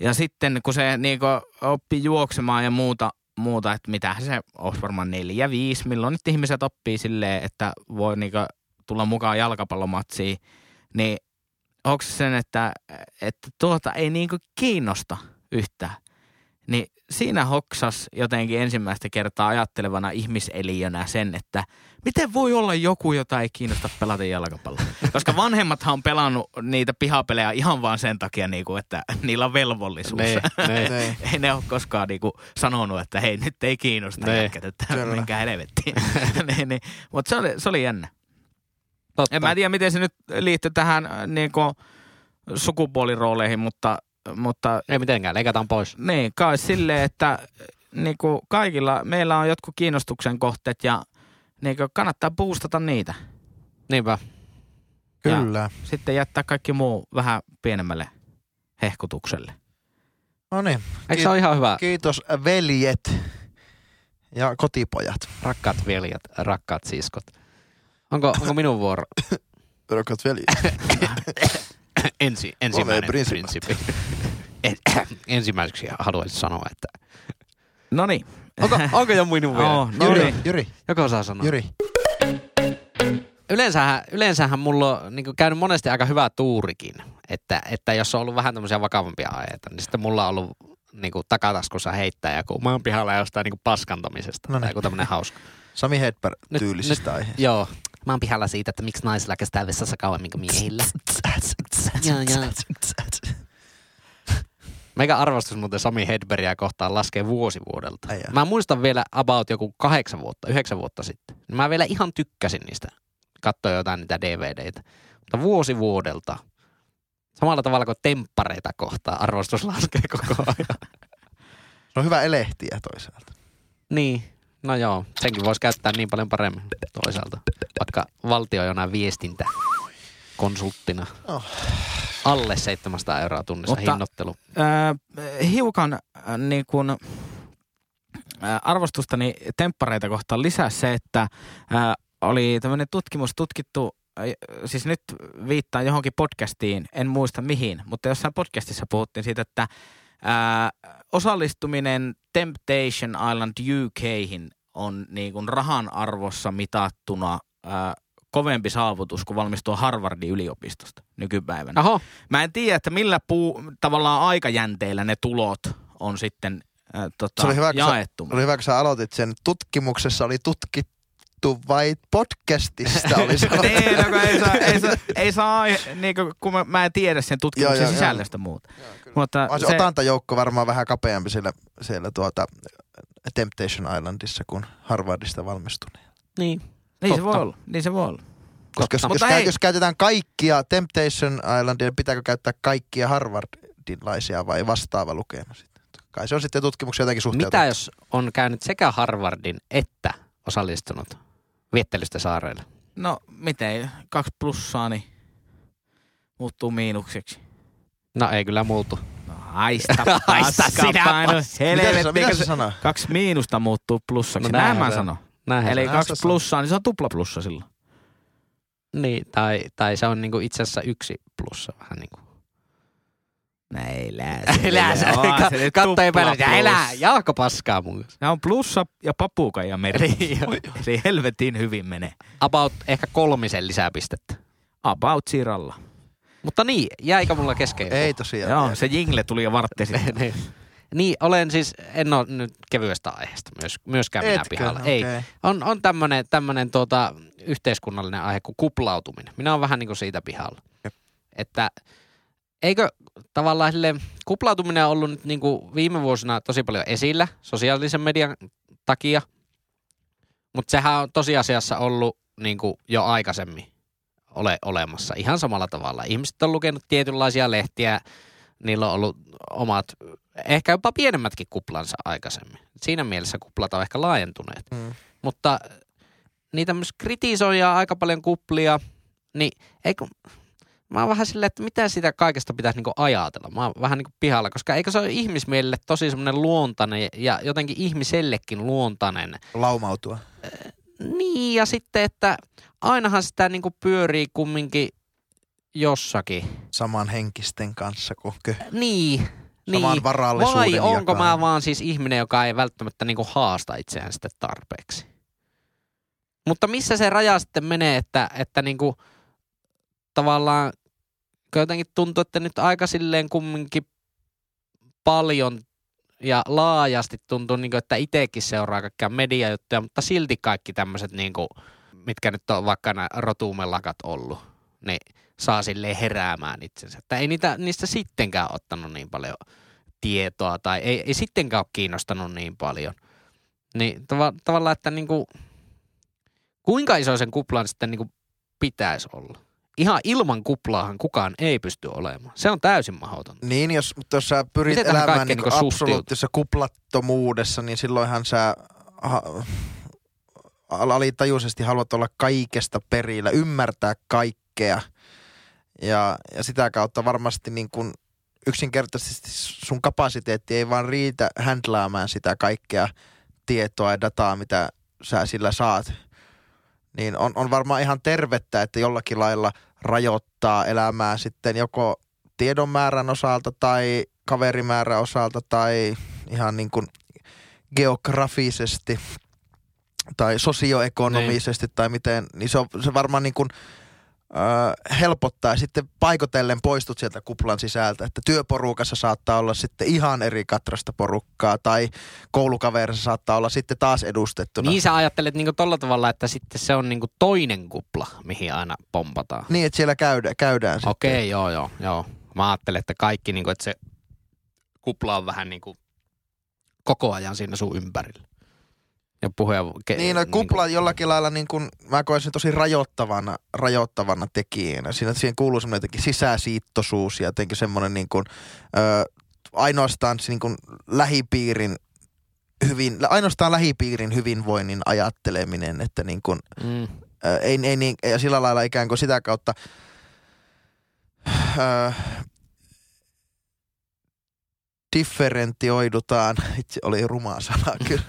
Ja sitten kun se niin oppi juoksemaan ja muuta, muuta, että mitä se olisi varmaan neljä, viisi, milloin nyt ihmiset oppii silleen, että voi niin tulla mukaan jalkapallomatsiin, niin onko se sen, että, että tuota ei niinku kiinnosta yhtään. Niin siinä hoksas jotenkin ensimmäistä kertaa ajattelevana ihmiseliönä sen, että miten voi olla joku, jota ei kiinnosta pelata jalkapalloa. Koska vanhemmathan on pelannut niitä pihapelejä ihan vaan sen takia, niinku, että niillä on velvollisuus. Ne, ne. Niin. (laughs) ei ne ole koskaan niinku sanonut, että hei nyt ei kiinnosta Ne. jätkät, että Kyllä. minkä helvettiin. (laughs) niin, niin. Mutta se oli, se oli jännä. Totta. En mä tiedä, miten se nyt liittyy tähän äh, niinku, sukupuolirooleihin, mutta, mutta Ei mitenkään, leikataan pois. niin, kai silleen, että äh, niinku, kaikilla meillä on jotkut kiinnostuksen kohteet ja niinku, kannattaa boostata niitä. Niinpä. Kyllä. Sitten jättää kaikki muu vähän pienemmälle hehkutukselle. No niin. Eikö se ole ihan hyvä? Kiitos veljet ja kotipojat. Rakkaat veljet, rakkaat siskot. Onko, onko minun vuoro? (coughs) Rakkaat veljet. (coughs) Ensi, ensimmäinen prinsipi. En, (clears throat) ensimmäiseksi haluaisin sanoa, että No niin, Onko, (laughs) onko jo minun vielä? Oh, no Jyri, niin. Jyri, Joko saa sanoa? Jyri. Yleensähän, yleensähän mulla on niin käynyt monesti aika hyvä tuurikin, että, että jos on ollut vähän tämmöisiä vakavampia aiheita, niin sitten mulla on ollut niin kuin takataskussa heittää joku maan pihalla jostain niin kuin paskantamisesta No tai niin. joku tämmöinen hauska. Sami Hedberg Nyt- tyylisistä aiheista. Joo. Mä oon pihalla siitä, että miksi naisilla kestää vessassa kauemmin kuin miehillä. (laughs) (laughs) Meikä arvostus muuten Sami Hedbergia kohtaan laskee vuosi vuodelta. Mä muistan vielä about joku kahdeksan vuotta, yhdeksän vuotta sitten. Niin Mä vielä ihan tykkäsin niistä. Katsoin jotain niitä DVDitä. Mutta vuosi vuodelta. Samalla tavalla kuin temppareita kohtaan arvostus laskee koko ajan. Se (laughs) on hyvä elehtiä toisaalta. niin, no joo. Senkin voisi käyttää niin paljon paremmin toisaalta. Vaikka valtio jonain viestintä konsulttina. Oh. Alle 700 euroa tunnissa Mutta- hinnoittelu. Äh, hiukan äh, niin kuin, äh, arvostustani temppareita kohtaan lisää se, että äh, oli tämmöinen tutkimus tutkittu, äh, siis nyt viittaa johonkin podcastiin, en muista mihin, mutta jossain podcastissa puhuttiin siitä, että äh, osallistuminen Temptation Island UKhin on niin kuin rahan arvossa mitattuna äh, kovempi saavutus kuin valmistua Harvardin yliopistosta nykypäivänä. Oho, Mä en tiedä, että millä puu, tavallaan aikajänteellä ne tulot on sitten äh, tota, Se oli hyvä, kun sä- jaettu. Oli hyvä, kun sä aloitit sen. Tutkimuksessa oli tutkittu vai podcastista oli (laughs) se. Niin, no, ei saa, ei saa, ei saa niin kuin, kun mä, mä en tiedä sen tutkimuksen Joo, joo, sisällöstä muuta. Mutta On se, otantajoukko varmaan vähän kapeampi siellä, siellä tuota Temptation Islandissa kuin Harvardista valmistuneen. niin. Niin se totta. voi olla, niin se voi olla. Koska jos, jos, jos käytetään kaikkia Temptation Islandia, pitääkö käyttää kaikkia Harvardilaisia vai vastaava lukema sitten? Kai se on sitten tutkimuksia jotenkin suhteutettu. Mitä jos on käynyt sekä Harvardin että osallistunut viettelystä saareille? No miten, kaksi plussaa, niin muuttuu miinukseksi. No ei kyllä muutu. No haista, (laughs) Haista sinä paino. Mitä se, Helvetti, mitä kun se sanoo? Kaksi miinusta muuttuu plussaksi. No Näin näinhän mä se on. sanon. Näinhän Eli kaksi se plussaa, niin se on tupla plussa silloin. Niin, tai, tai se on niinku itse asiassa yksi plussa vähän niin kuin. No elää Elää sä, On se nyt katto ei päällä, ja elää, jalko paskaa mun. Nämä on plussa ja papuka ja meri. (laughs) Niin. (laughs) Eli helvetin hyvin menee. About ehkä kolmisen lisäpistettä. About Siralla. Mutta niin, jäikö mulla kesken? Ei tosiaan. Joo, se jingle tuli jo vartti sitten. (laughs) niin. olen siis, en ole nyt kevyestä aiheesta myös, myöskään minä Etkö? pihalla. Okei. Ei, on, on tämmöinen tämmönen tuota, yhteiskunnallinen aihe kuin kuplautuminen. Minä olen vähän niin kuin siitä pihalla. Jep. Että eikö tavallaan sille, kuplautuminen on ollut nyt niin kuin viime vuosina tosi paljon esillä sosiaalisen median takia, mutta sehän on tosiasiassa ollut niin kuin jo aikaisemmin ole olemassa ihan samalla tavalla. Ihmiset on lukenut tietynlaisia lehtiä, niillä on ollut omat, ehkä jopa pienemmätkin kuplansa aikaisemmin. Siinä mielessä kuplat on ehkä laajentuneet. Mm. Mutta niitä myös kritisoidaan aika paljon kuplia, niin eikö, mä oon vähän silleen, että mitä sitä kaikesta pitäisi niinku ajatella. Mä oon vähän niinku pihalla, koska eikö se ole ihmismielelle tosi semmoinen luontainen ja jotenkin ihmisellekin luontainen. Laumautua. Niin ja sitten, että ainahan sitä niinku pyörii kumminkin jossakin. Saman henkisten kanssa kuin. Niin, Saman niin. varallisuuden Vai onko jakaa. mä vaan siis ihminen, joka ei välttämättä niinku haasta itseään sitten tarpeeksi? Mutta missä se raja sitten menee, että, että niinku tavallaan jotenkin tuntuu, että nyt aika silleen kumminkin paljon ja laajasti tuntuu, niinku, että itsekin seuraa kaikkia mediajuttuja, mutta silti kaikki tämmöiset, niinku, mitkä nyt on vaikka nämä rotumelakat ollut, niin saa silleen heräämään itsensä. Että ei niitä, niistä sittenkään ottanut niin paljon tietoa tai ei, ei sittenkään ole kiinnostanut niin paljon. Niin tava, tavallaan, että niinku, kuinka iso sen kuplan sitten niinku pitäisi olla? Ihan ilman kuplaahan kukaan ei pysty olemaan. Se on täysin mahdotonta. Niin, jos, mutta jos sä pyrit Miten elämään niin niinku absoluuttisessa kuplattomuudessa, niin silloinhan sä ha, al- alitajuisesti haluat olla kaikesta perillä, ymmärtää kaikkea. Ja, ja sitä kautta varmasti niin kun yksinkertaisesti sun kapasiteetti ei vaan riitä händläämään sitä kaikkea tietoa ja dataa, mitä sä sillä saat. Niin on, on varmaan ihan tervettä, että jollakin lailla rajoittaa elämää sitten joko tiedon määrän osalta tai kaverimäärän osalta tai ihan niin kuin geografisesti tai sosioekonomisesti tai miten, niin se, on, se varmaan niin kuin, helpottaa ja sitten paikotellen poistut sieltä kuplan sisältä, että työporukassa saattaa olla sitten ihan eri katrasta porukkaa tai koulukaverissa saattaa olla sitten taas edustettuna. Niin sä ajattelet niinku tolla tavalla, että sitten se on niinku toinen kupla, mihin aina pompataan. Niin, että siellä käydä, käydään sitten. Okei, joo, joo, joo. Mä ajattelen, että kaikki, niinku, että se kupla on vähän niinku koko ajan siinä sun ympärillä. Ja puhuja... Ke, Niin, no kupla jollakin lailla, niin kuin, mä koen sen tosi rajoittavana, rajoittavana tekijänä. Siinä, siihen kuuluu semmoinen jotenkin sisäsiittoisuus ja jotenkin semmoinen niin kuin, ö, ainoastaan niin kuin lähipiirin hyvin, ainoastaan lähipiirin hyvinvoinnin ajatteleminen, että niin kuin, Mm. ö, ei, ei niin, ja sillä lailla ikään kuin sitä kautta ö, differentioidutaan, (laughs) itse oli ruma sana kyllä,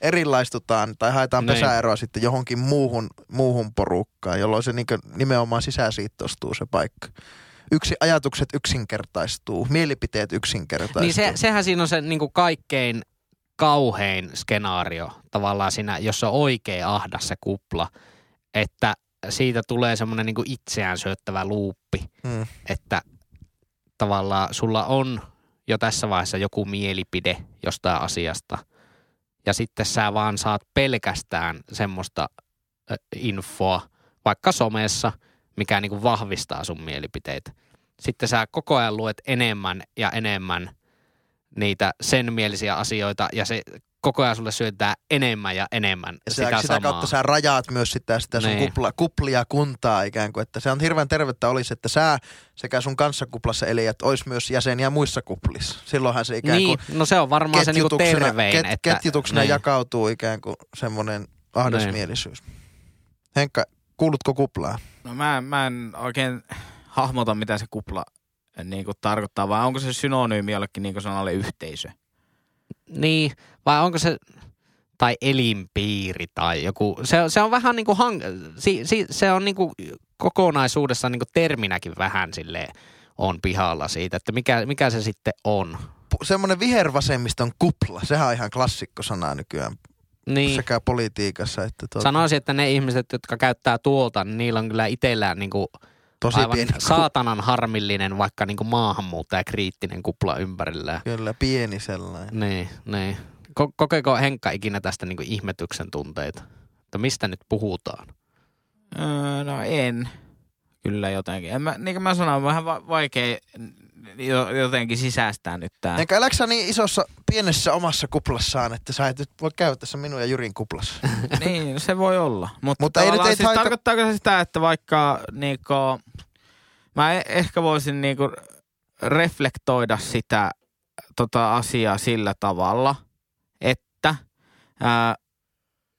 erilaistutaan tai haetaan Niin. pesäeroa sitten johonkin muuhun, muuhun porukkaan, jolloin se niin nimenomaan sisäsiittostuu se paikka. Yksi ajatukset yksinkertaistuu, mielipiteet yksinkertaistuu. Niin se, sehän siinä on se niinku kaikkein kauhein skenaario tavallaan siinä, jos on oikein ahdas se kupla, että siitä tulee semmoinen niinku itseään syöttävä luuppi, mm. että tavallaan sulla on jo tässä vaiheessa joku mielipide jostain asiasta ja sitten sä vaan saat pelkästään semmoista infoa, vaikka somessa, mikä niinku vahvistaa sun mielipiteitä. Sitten sä koko ajan luet enemmän ja enemmän niitä sen mielisiä asioita ja se koko ajan sulle syöttää enemmän ja enemmän Ja sitä, sitä, sitä samaa. kautta sä rajaat myös sitä, sitä sun Niin. kupla, kuplia kuntaa ikään kuin. Että se on hirveän tervettä olisi, että sä sekä sun kanssakuplassa elijät olisi myös jäseniä muissa kuplissa. Silloinhan se ikään kuin Niin, no se on varmaan se niinku tervein. ket, että, ketjutuksena niin. jakautuu ikään kuin semmoinen ahdasmielisyys. Henkka, kuulutko kuplaa? No mä, mä en oikein hahmota, mitä se kupla niin kuin tarkoittaa, vai onko se synonyymi jollekin niin kuin sanalle yhteisö? Niin, vai onko se, tai elinpiiri tai joku, se, se on vähän niin kuin, hang, si, si, se on niin kuin kokonaisuudessaan niin kuin terminäkin vähän sille on pihalla siitä, että mikä, mikä se sitten on. Semmoinen vihervasemmiston kupla, sehän on ihan klassikko sana nykyään Niin, sekä politiikassa että tuota, sanoisin, että ne ihmiset, jotka käyttää tuolta, niin niillä on kyllä itsellään niin kuin tosi aivan pieni saatanan harmillinen vaikka niin kuin maahanmuuttaja kriittinen kupla ympärillään. Kyllä, pieni sellainen. Niin, niin. Ko- kokeeko Henkka ikinä tästä niin kuin ihmetyksen tunteita? Että mistä nyt puhutaan? Öö, no en. Kyllä jotenkin. En mä, niin kuin mä sanoin, vähän va- vaikea jotenkin sisäistää nyt tää. Enkä eläksä niin isossa, pienessä omassa kuplassaan, että sä et nyt voi käydä tässä minun ja Jyrin kuplassa. (laughs) niin, se voi olla. Mutta, Mutta ei nyt ei siis haita- tarkoittaako se sitä, että vaikka niinku, mä e- ehkä voisin niinku reflektoida sitä tota asiaa sillä tavalla, että ää,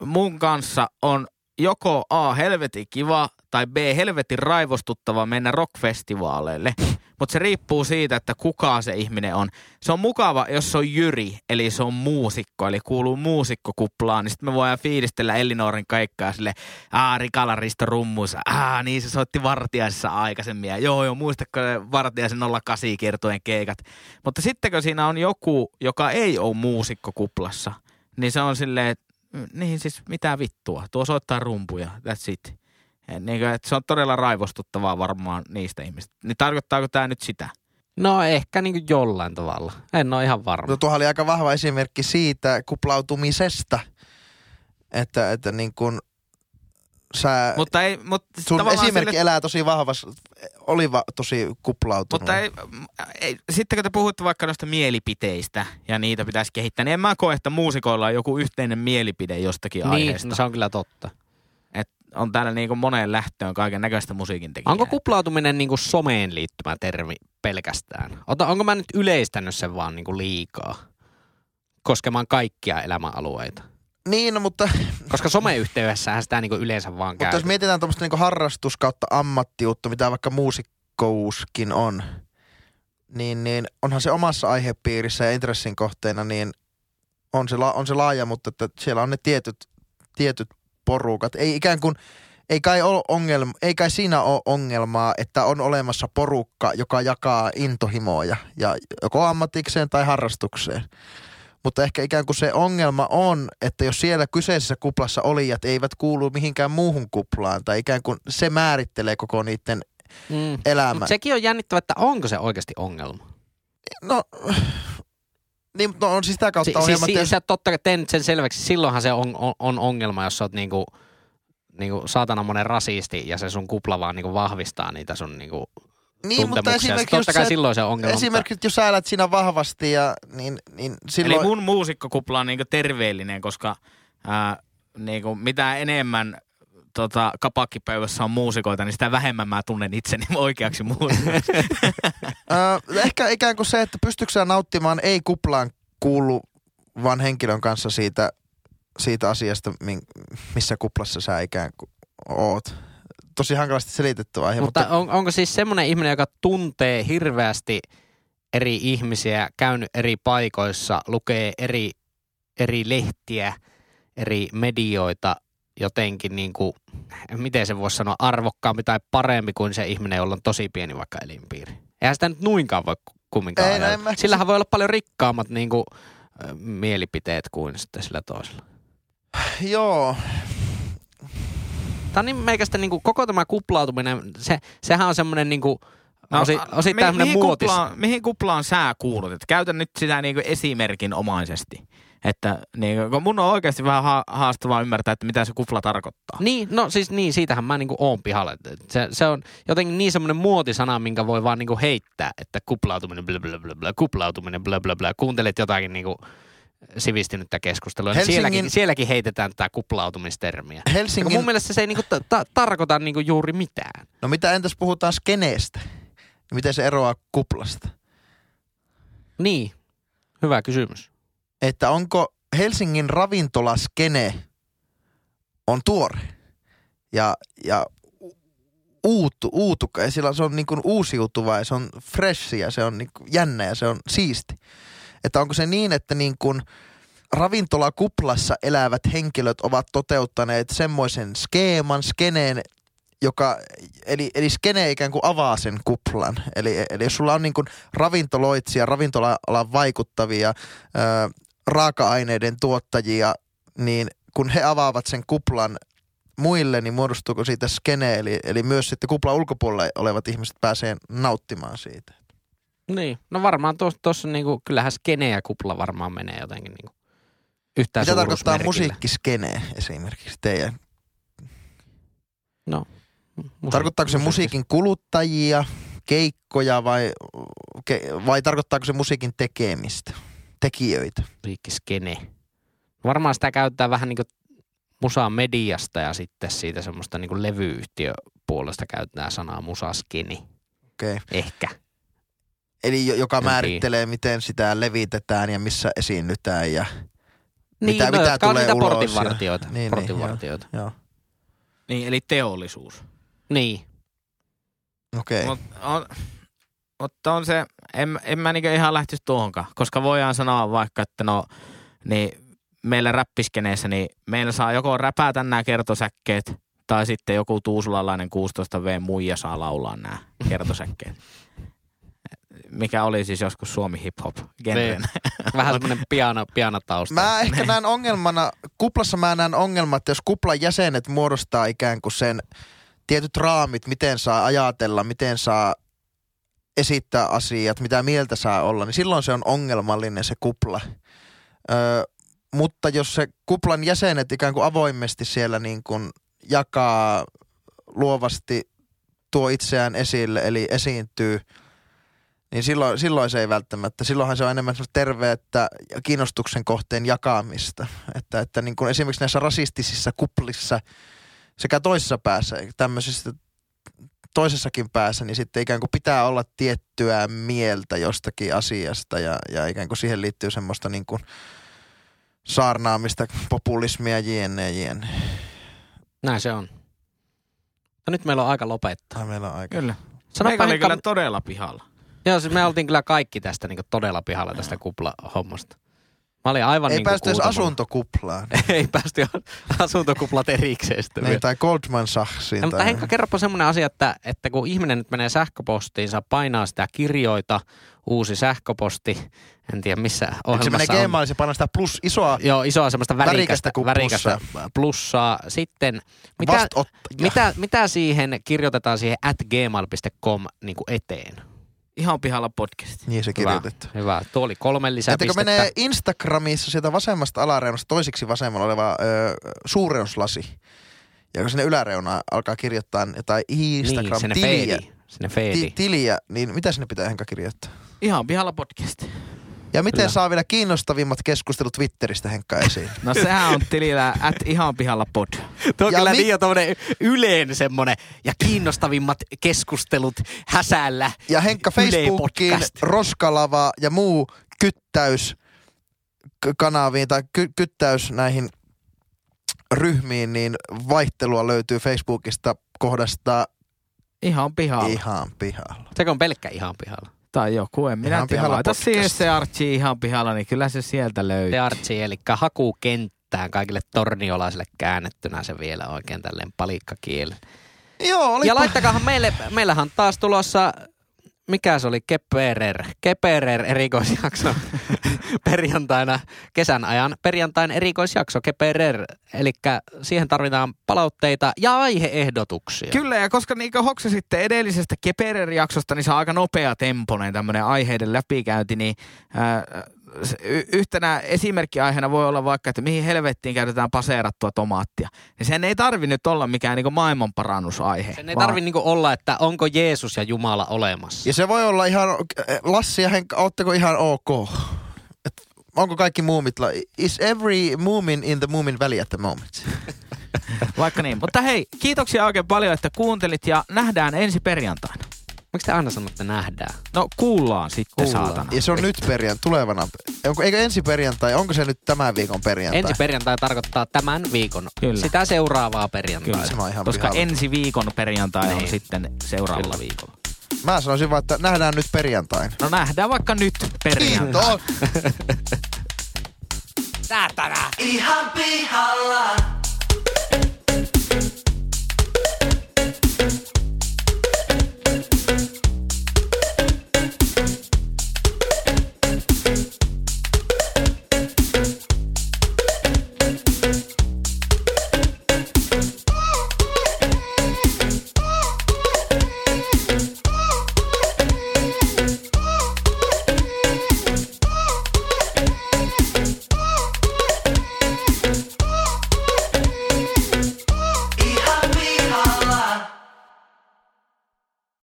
mun kanssa on joko A, helvetin kiva, tai B, helvetin raivostuttava mennä rockfestivaaleille. Mutta se riippuu siitä, että kuka se ihminen on. Se on mukava, jos se on Jyri, eli se on muusikko, eli kuuluu muusikkokuplaan, niin sitten me voidaan fiilistellä Elinorin kaikkaa sille, aa, Rikala Risto rummuissa, niin se soitti Vartiaisessa aikaisemmin, ja joo, joo, muistatko ne Vartiaisen 08 kiertojen keikat. Mutta sitten kun siinä on joku, joka ei ole muusikkokuplassa, niin se on silleen, niin siis mitä vittua, tuo soittaa rumpuja, that's it. Niin kuin, että se on todella raivostuttavaa varmaan niistä ihmistä. Niin tarkoittaako tämä nyt sitä? No ehkä niin kuin jollain tavalla. En ole ihan varma. No tuohan oli aika vahva esimerkki siitä kuplautumisesta, että, että niin kuin sä, Mutta ei, mutta sun esimerkki sille- elää tosi vahvassa, oli va, tosi kuplautunut. Mutta ei, ei, sitten kun te puhutte vaikka noista mielipiteistä ja niitä pitäisi kehittää, niin en mä koe, että muusikoilla on joku yhteinen mielipide jostakin niin, aiheesta. no se on kyllä totta. On täällä niinku moneen lähtöön kaiken näköistä musiikin tekijää. Onko kuplautuminen niin kuin someen liittymä termi pelkästään? Ota, onko mä nyt yleistänyt sen vaan niin kuin liikaa? Koskemaan kaikkia elämäalueita. Niin, no, mutta, Koska someyhteydessähän sitä niin kuin yleensä vaan mutta käy. jos mietitään tuommoista niin harrastus kautta ammattiutta, mitä vaikka muusikkouskin on, niin, niin onhan se omassa aihepiirissä ja intressin kohteena, niin on se, la, on se laaja, mutta että siellä on ne tietyt, tietyt porukat. Ei ikään kuin, ei kai, ole ongelma, ei kai siinä ole ongelmaa, että on olemassa porukka, joka jakaa intohimoja ja joko ammatikseen tai harrastukseen. mutta ehkä ikään kuin se ongelma on, että jos siellä kyseisessä kuplassa olijat eivät kuulu mihinkään muuhun kuplaan, tai ikään kuin se määrittelee koko niiden Mm. elämän. Mutta sekin on jännittävä, että onko se oikeasti ongelma. No, niin, no on siis sitä kautta Si- ongelma, siis, että siis sä totta kai teen sen selväksi, silloinhan se on, on, on ongelma, jos sä oot niinku, niinku saatana monen rasisti ja se sun kupla vaan niinku vahvistaa niitä sun niinku niin, mutta esimerkiksi, Totta kai se, silloin se on ongelma. esimerkiksi jos sä elät siinä vahvasti, ja, niin, niin silloin... Eli mun muusikkokupla on niinku terveellinen, koska ää, niinku mitä enemmän tota, kapakkipöydässä on muusikoita, niin sitä vähemmän mä tunnen itseni (laughs) oikeaksi muusikoksi. (laughs) Ehkä ikään kuin se, että pystytkö sä nauttimaan ei kuplaan kuuluvan henkilön kanssa siitä, siitä asiasta, missä kuplassa sä ikään kuin oot. Tosi hankalasti selitetty aihe, mutta, mutta, on, onko siis semmoinen ihminen, joka tuntee hirveästi eri ihmisiä, käynyt eri paikoissa, lukee eri, eri lehtiä, eri medioita jotenkin niin kuin, miten se voisi sanoa, arvokkaampi tai parempi kuin se ihminen, jolla on tosi pieni vaikka elinpiiri. Eihän sitä nyt nuinkaan voi ku- kumminkaan Ei, no mä Sillähän voi olla paljon rikkaammat niin kuin, mielipiteet kuin sitten sillä toisella. joo. Tämä on niin meikästä niin kuin, koko tämä kuplautuminen, se, sehän on semmoinen niin kuin, no, osi, osittain mi- mihin, muotis. kuplaan, mihin kuplaan sä kuulut? Et käytän nyt sitä niinku esimerkinomaisesti. Että kun mun on oikeasti vähän ha- haastavaa ymmärtää, että mitä se kupla tarkoittaa. Niin, no siis niin, siitähän mä niinku oon pihalla. Et Se, se on jotenkin niin semmoinen muotisana, minkä voi vaan niinku heittää, että kuplautuminen, bla bla bla bla, kuplautuminen, bla bla bla. Kuuntelet jotakin niinku sivistynyttä keskustelua. niin Helsingin- Sielläkin, sielläkin heitetään tätä kuplautumistermiä. Helsingin, mun mielestä se ei niinku ta- ta- tarkoita niinku juuri mitään. no mitä entäs puhutaan skeneestä? Miten se eroaa kuplasta? Niin, hyvä kysymys. Että onko Helsingin ravintolaskene on tuore ja, ja u- uuttu, uutuka, ja sillä se on niin kuin uusiutuva ja se on fresh ja se on niin kuin jännä ja se on siisti. Että onko se niin, että niin kuin ravintolakuplassa elävät henkilöt ovat toteuttaneet semmoisen skeeman, skeneen, joka, eli, eli skene ikään kuin avaa sen kuplan. Eli, eli jos sulla on niin kuin ravintoloitsija, ravintola-alan vaikuttavia, raaka-aineiden tuottajia, niin kun he avaavat sen kuplan muille, niin muodostuuko siitä skene, eli, eli myös sitten kuplan ulkopuolella olevat ihmiset pääsee nauttimaan siitä. Niin, no varmaan tuossa niinku, kyllähän skene ja kupla varmaan menee jotenkin niinku yhtään Mitä tarkoittaa musiikkiskene esimerkiksi teidän? Musiik- Tarkoittaako se musiikin kuluttajia, keikkoja vai, vai tarkoittaako se musiikin tekemistä, tekijöitä? musiikkiskene. Varmaan sitä käytetään vähän niin kuin musaa mediasta ja sitten siitä semmoista niin kuin levyyhtiöpuolesta käytetään sanaa musaskeni. Okay. Ehkä. Eli jo- joka En määrittelee, miten sitä levitetään ja missä esiinnytään ja Niin, Mitä- no, mitä tulee niitä ulos ja- portinvartijoita. Niin, niin, portinvartijoita. joo. Niin, eli teollisuus. Niin. Okei. Okay. Mutta on, mutta on se, en, en mä niinku ihan lähtisi tuohonkaan, koska voidaan sanoa vaikka, että no, niin meillä räppiskeneessä, niin meillä saa joko räpätä nämä kertosäkkeet, tai sitten joku tuusulalainen 16V muija saa laulaa nämä kertosäkkeet. (laughs) Mikä oli siis joskus Suomi hip-hop genren. Vähän semmoinen piano, pianotausta. Mä ehkä näen ongelmana, kuplassa mä näen ongelman, että jos kuplan jäsenet muodostaa ikään kuin sen tietyt raamit, miten saa ajatella, miten saa esittää asiat, mitä mieltä saa olla, niin silloin se on ongelmallinen se kupla. Ö, mutta jos se kuplan jäsenet ikään kuin avoimesti siellä niin kuin jakaa luovasti, tuo itseään esille, eli esiintyy, niin silloin, silloin se ei välttämättä. Silloinhan se on enemmän terveettä ja kiinnostuksen kohteen jakamista. Että, että niin kuin esimerkiksi näissä rasistisissa kuplissa sekä toisessa päässä, tämmöisissä toisessakin päässä, niin sitten ikään kuin pitää olla tiettyä mieltä jostakin asiasta ja, ja ikään kuin siihen liittyy semmoista niin kuin saarnaamista, populismia, jne, jne. Näin se on. No nyt meillä on aika lopettaa. Tai meillä on aika. Kyllä. Sanoppa Meikä oli kyllä todella pihalla. joo, siis me oltiin kyllä kaikki tästä niin todella pihalla tästä kupla-hommasta. Mä olin aivan Ei niin päästy edes asuntokuplaan. (laughs) Ei päästy asuntokuplat erikseen sitten Niin, tai Goldman Sachsiin. No, mutta Henkka, kerropa semmoinen asia, että, että kun ihminen nyt menee sähköpostiinsa, painaa sitä kirjoita, uusi sähköposti. En tiedä missä Eikö se ohjelmassa menee. Gmailin, se panna sitä plus isoa Joo, isoa semmoista värikästä, Värikästä värikästä plussaa. Sitten, mitä, mitä, mitä siihen kirjoitetaan siihen at gmail.com niin eteen? Ihan pihalla podcast. Niin se Hyvä, kirjoitettu. hyvä. Tuo oli kolme Ettekö lisäpistettä. menee Instagramissa sieltä vasemmasta alareunasta toisiksi vasemmalla oleva ö, suureuslasi. Ja kun sinne yläreunaan alkaa kirjoittaa jotain niin, sinne Instagram-tiliä, feedi. Sinne feedi. ti, tiliä, niin mitä sinne pitää Henka kirjoittaa? Ihan pihalla podcast. Ja miten Kyllä. saa vielä kiinnostavimmat keskustelut Twitteristä Henkka esiin? No sehän on tilillä at ihan pihalla pod. Tuo on Ja kyllä mi- niin jo tommonen yleen semmonen ja kiinnostavimmat keskustelut häsällä. Ja Henkka Facebookiin. Roskalava ja muu kyttäys kanaviin tai ky- kyttäys näihin ryhmiin, niin vaihtelua löytyy Facebookista kohdasta Ihan pihalla. ihan pihalla. Se on pelkkä ihan pihalla. Tai joku, en minä Ihan tiedä. pihalla Laita siihen se Archie ihan pihalla, niin kyllä se sieltä löytyy. Se Artsi, eli hakukenttään kaikille torniolaisille käännettynä se vielä oikein tälleen palikkakieli. Joo, oli Ja laittakahan meille, meillähän on taas tulossa, mikä se oli, Keperer, Keperer erikoisjakso (laughs) perjantaina, kesän ajan perjantain erikoisjakso Keperer. Eli siihen tarvitaan palautteita ja aiheehdotuksia. Kyllä, ja koska niinku hoksasitte edellisestä Keperer-jaksosta, niin se on aika nopea temponen tämmöinen aiheiden läpikäynti, niin y- yhtenä esimerkkiaiheena voi olla vaikka, että mihin helvettiin käytetään paseerattua tomaattia. Niin sen ei tarvi nyt olla mikään niinku maailmanparannusaihe. Sen ei vaan- tarvi niinku olla, että onko Jeesus ja Jumala olemassa. Ja se voi olla ihan, Lassi ja Henkka, ootteko ihan ok? Et onko kaikki muumit, la- is every muumin in the muumin väli at the moment? Vaikka niin. Mutta hei, kiitoksia oikein paljon, että kuuntelit ja nähdään ensi perjantaina. Miksi te aina sanotte nähdään? No kuullaan sitten, Kuullaan. saatana. Ja se on nyt perjantai, tulevana. Onko, eikö ensi perjantai, onko se nyt tämän viikon perjantai? Ensi perjantai tarkoittaa tämän viikon. Kyllä. Sitä seuraavaa perjantaita. Se on ihan Koska pihalla. ensi viikon perjantai on Niin. sitten seuraavalla Kyllä. viikolla. Mä sanoisin vaan, että nähdään nyt perjantaina. No nähdään vaikka nyt perjantai. Kiitos! Säätänä! Ihan pihalla.